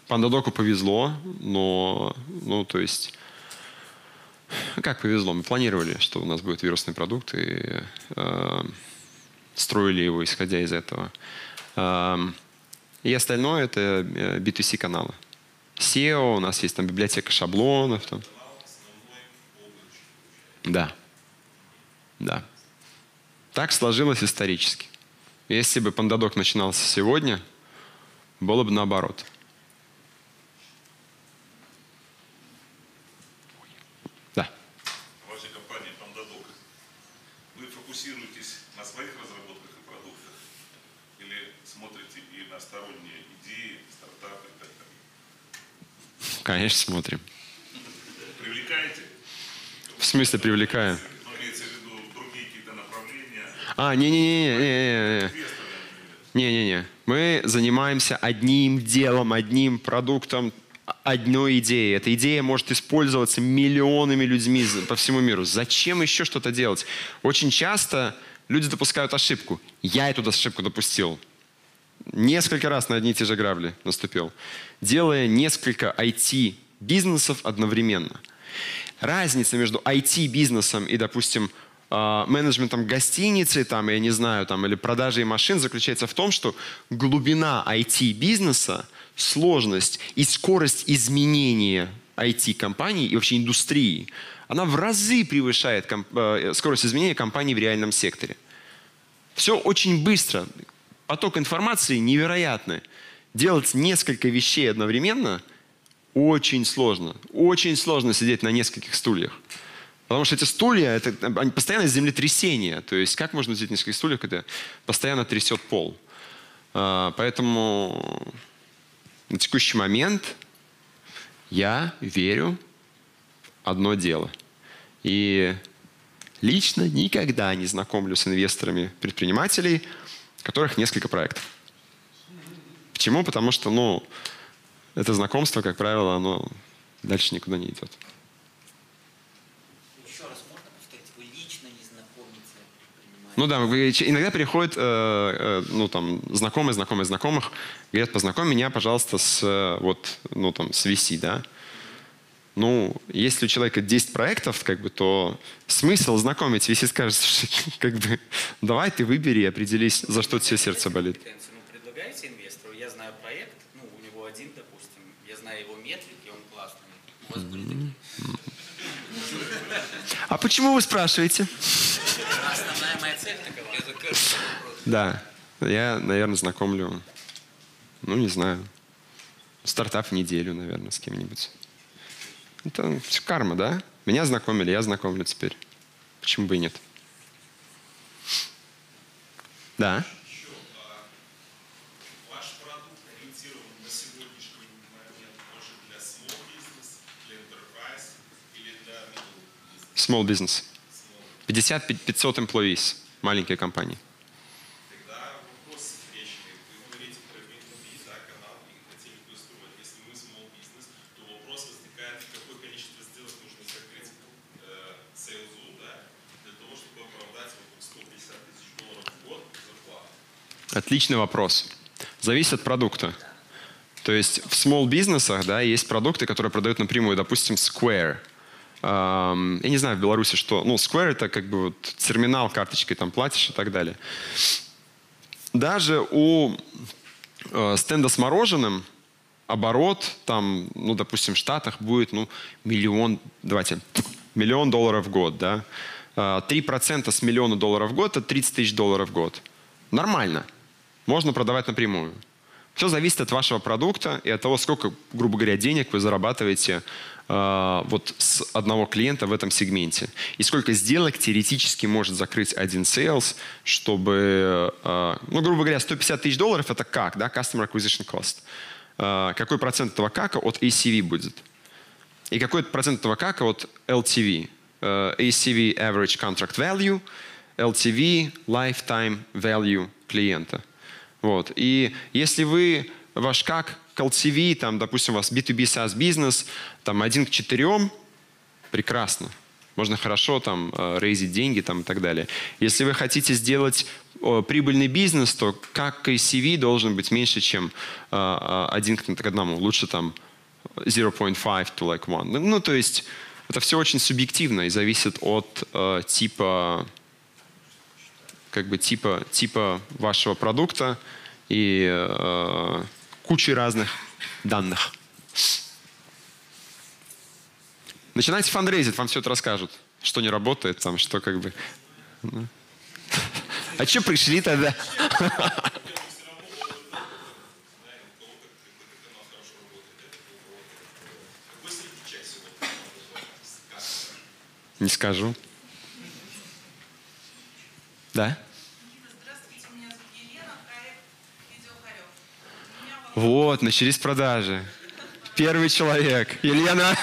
Пандадоку повезло, но, ну, то есть, как повезло? Мы планировали, что у нас будет вирусный продукт, и э, строили его, исходя из этого. Эм, и остальное – это э, B2C каналы. SEO, у нас есть там библиотека шаблонов. Там. Да. Да. Так сложилось исторически. Если бы Пандадок начинался сегодня, было бы наоборот. Да. В вашей компании Pandadoc вы фокусируетесь на своих разработках и продуктах или смотрите и на сторонние идеи, стартапы и так далее? Конечно, смотрим. Смысле направления. А, не-не-не-не-не-не. Не-не-не. Мы занимаемся одним делом, одним продуктом, одной идеей. Эта идея может использоваться миллионами людьми по всему миру. Зачем еще что-то делать? Очень часто люди допускают ошибку. Я эту ошибку допустил. Несколько раз на одни и те же грабли наступил. Делая несколько IT-бизнесов одновременно. Разница между IT-бизнесом и, допустим, а, менеджментом гостиницы, там, я не знаю, там, или продажей машин заключается в том, что глубина IT-бизнеса, сложность и скорость изменения IT-компаний и вообще индустрии, она в разы превышает э, скорость изменения компаний в реальном секторе. Все очень быстро. Поток информации невероятный. Делать несколько вещей одновременно очень сложно. Очень сложно сидеть на нескольких стульях. Потому что эти стулья, это они постоянно землетрясение. То есть как можно сидеть на нескольких стульях, когда постоянно трясет пол. А, Поэтому на текущий момент я верю в одно дело. И лично никогда не знакомлю с инвесторами предпринимателей, у которых несколько проектов. Почему? Потому что, ну, это знакомство, как правило, оно дальше никуда не идет. Ну да, иногда приходят, э, э, ну там, знакомые, знакомые, знакомых, говорят, познакомь меня, пожалуйста, с, э, вот, ну там, с VC, да. Ну, если у человека 10 проектов, как бы, то смысл знакомить, VC скажет, «Слушай, как бы, давай ты выбери определись, за что тебе сердце болит. Компетенцию, Ну, предлагаете инвестору, я знаю проект, ну, у него один, допустим, я знаю его метрики, он классный. А почему вы спрашиваете? Основная моя цель такова. Да, я, наверное, знакомлю, ну, не знаю, стартап в неделю, наверное, с кем-нибудь. Это карма, да? Меня знакомили, я знакомлю теперь. Почему бы и нет? Да. Еще, а, ваш продукт ориентирован на сегодняшний момент больше для small business, для enterprise или для middle business? Small business. 50-500 employees. Маленькие компании. Тогда вопрос встречный. Вы говорите про B2B, да, канал, и хотели бы строить. Если мы small business, то вопрос возникает, какое количество сделок нужно закрыть э, сейлзу, да, для того, чтобы оправдать вот 150 тысяч долларов в год зарплату. Отличный вопрос. Зависит от продукта. То есть в small бизнесах да, есть продукты, которые продают напрямую, допустим, Square. Я не знаю в Беларуси что. Ну, Square это как бы вот терминал, карточкой там платишь и так далее. Даже у э, стенда с мороженым оборот там, ну, допустим, в Штатах будет, ну, миллион, давайте, миллион долларов в год, да. Э, 3% с миллиона долларов в год – это 30 тысяч долларов в год. Нормально. Можно продавать напрямую. Все зависит от вашего продукта и от того, сколько, грубо говоря, денег вы зарабатываете э, вот с одного клиента в этом сегменте. И сколько сделок теоретически может закрыть один sales, чтобы, э, ну, грубо говоря, 150 тысяч долларов это как, да, Customer Acquisition Cost. Э, какой процент этого кака от ACV будет? И какой процент этого кака от LTV? Э, ACV Average Contract Value, LTV Lifetime Value клиента. Вот. И если вы, ваш как к LTV, там, допустим, у вас B2B SaaS бизнес, там, один к четырем, прекрасно. Можно хорошо там э, рейзить деньги там, и так далее. Если вы хотите сделать прибыльный бизнес, то как KCV должен быть меньше, чем э, э, один к одному. Лучше там 0.5 to like one. Ну, то есть это все очень субъективно и зависит от типа как бы типа, типа вашего продукта и э, кучи разных данных. Начинайте фандрейзить, вам все это расскажут. Что не работает, там, что как бы... А что пришли тогда? Не скажу. Да? Здравствуйте, меня зовут Елена, проект Видеохарев. У меня вопрос. Вот, начались продажи. Первый человек. Елена.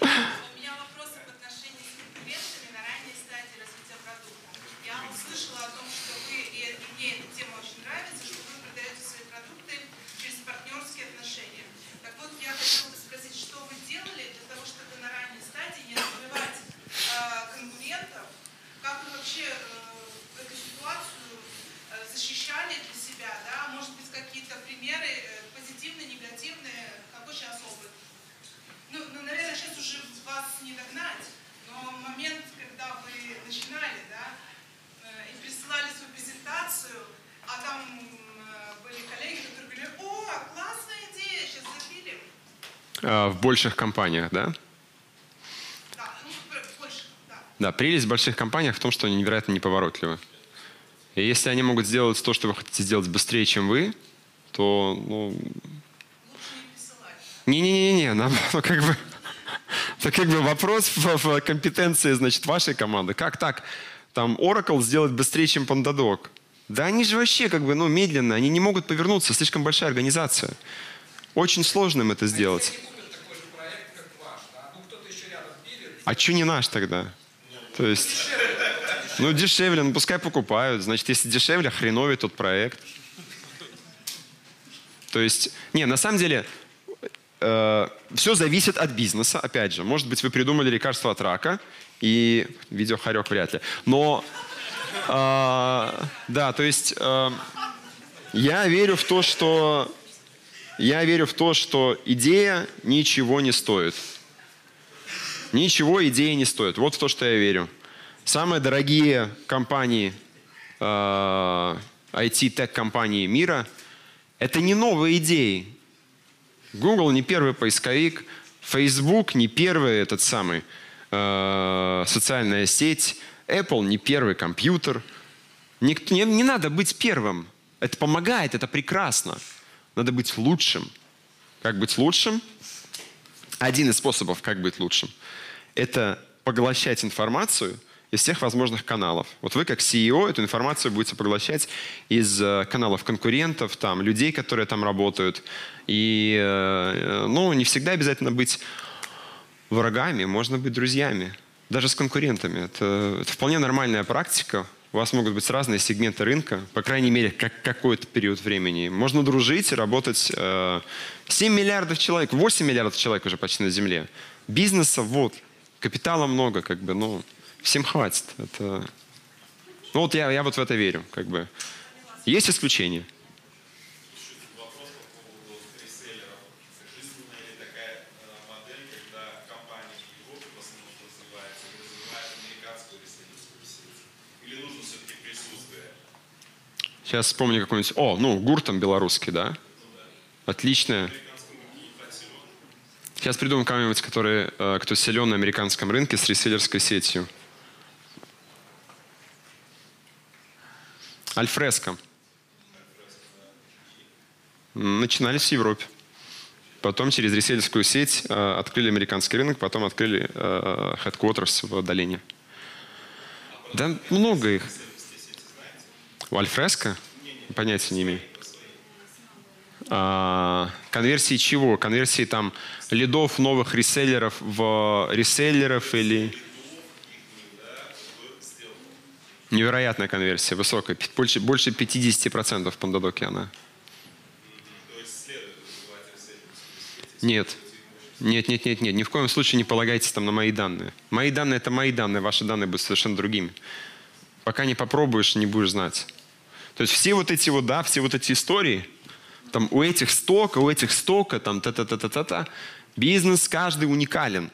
У меня вопросы в отношении с конкурентами на ранней стадии развития продукта. Я услышала о том, что вы, и мне эта тема очень нравится, что вы продаете свои продукты через партнерские отношения. Так вот, я хотела бы спросить, что вы делали для того, чтобы на ранней стадии не развивать э, конкурентов? Как вы вообще э, эту ситуацию э, защищали для себя? Да? Может быть, какие-то примеры э, позитивные, негативные? Какой сейчас опыт? Ну, ну, наверное, сейчас уже вас не догнать, но момент, когда вы начинали, да, э, и присылали свою презентацию, а там э, были коллеги, которые говорили, о, классная идея, сейчас запилим. А, В больших компаниях, да? Да, ну, б- больше, да. Да, прелесть в больших компаниях в том, что они невероятно неповоротливы. И если они могут сделать то, что вы хотите сделать быстрее, чем вы, то, ну... Не присылать. Не-не-не-не, нам, ну, как бы... Это как бы вопрос в, в компетенции, значит, вашей команды. Как так? Там Oracle сделать быстрее, чем Pandadoc. Да они же вообще как бы, ну, медленно, они не могут повернуться, слишком большая организация. Очень сложно им это сделать. Если они купят такой же проект, как ваш, да, ну кто-то еще А что не наш тогда? То есть, ну дешевле, ну пускай покупают. Значит, если дешевле, хреновый тот проект. То есть, не, на самом деле, э, все зависит от бизнеса, опять же. Может быть, вы придумали лекарство от рака, и видео хорек вряд ли. Но, э, да, то есть, э, я верю в то, что я верю в то, что идея ничего не стоит. Ничего идея не стоит. Вот в то, что я верю. Самые дорогие компании, э, IT-тех-компании мира, это не новые идеи. Google не первый поисковик, Facebook не первый этот самый э, социальная сеть, Apple не первый компьютер. Никто, не, не надо быть первым. Это помогает, это прекрасно. Надо быть лучшим. Как быть лучшим? Один из способов, как быть лучшим, это поглощать информацию из всех возможных каналов. Вот вы как CEO эту информацию будете поглощать из э, каналов конкурентов, там, людей, которые там работают. И, э, ну, не всегда обязательно быть врагами, можно быть друзьями, даже с конкурентами. Это, это вполне нормальная практика. У вас могут быть разные сегменты рынка, по крайней мере, как какой-то период времени. Можно дружить и работать. 7 миллиардов человек, 8 миллиардов человек уже почти на Земле. Бизнеса вот, капитала много, как бы, ну, всем хватит. Это... Ну вот я, я вот в это верю, как бы. Есть исключения. Сейчас вспомню какой-нибудь... О, ну, гурт там белорусский, да? Отличная. Сейчас придумаем кого-нибудь, который, э, кто силен на американском рынке с реселлерской сетью. Альфреско. Начинались в Европе. Потом через реселлерскую сеть э, открыли американский рынок, потом открыли э, headquarters в долине. Да много их. У Альфреско? Понятия не имею. А, конверсии чего? Конверсии там лидов новых реселлеров в реселлеров или... Невероятная конверсия, высокая. Больше, больше 50% в Пандадоке она. Нет. Нет, нет, нет, нет. Ни в коем случае не полагайтесь там на мои данные. Мои данные это мои данные, ваши данные будут совершенно другими. Пока не попробуешь, не будешь знать. То есть все вот эти вот, да, все вот эти истории, там у этих стока, у этих стока, там та-та-та-та-та, бизнес каждый уникален.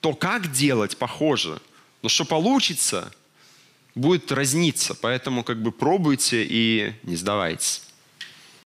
То, как делать, похоже. Но что получится, будет разниться. Поэтому как бы пробуйте и не сдавайтесь.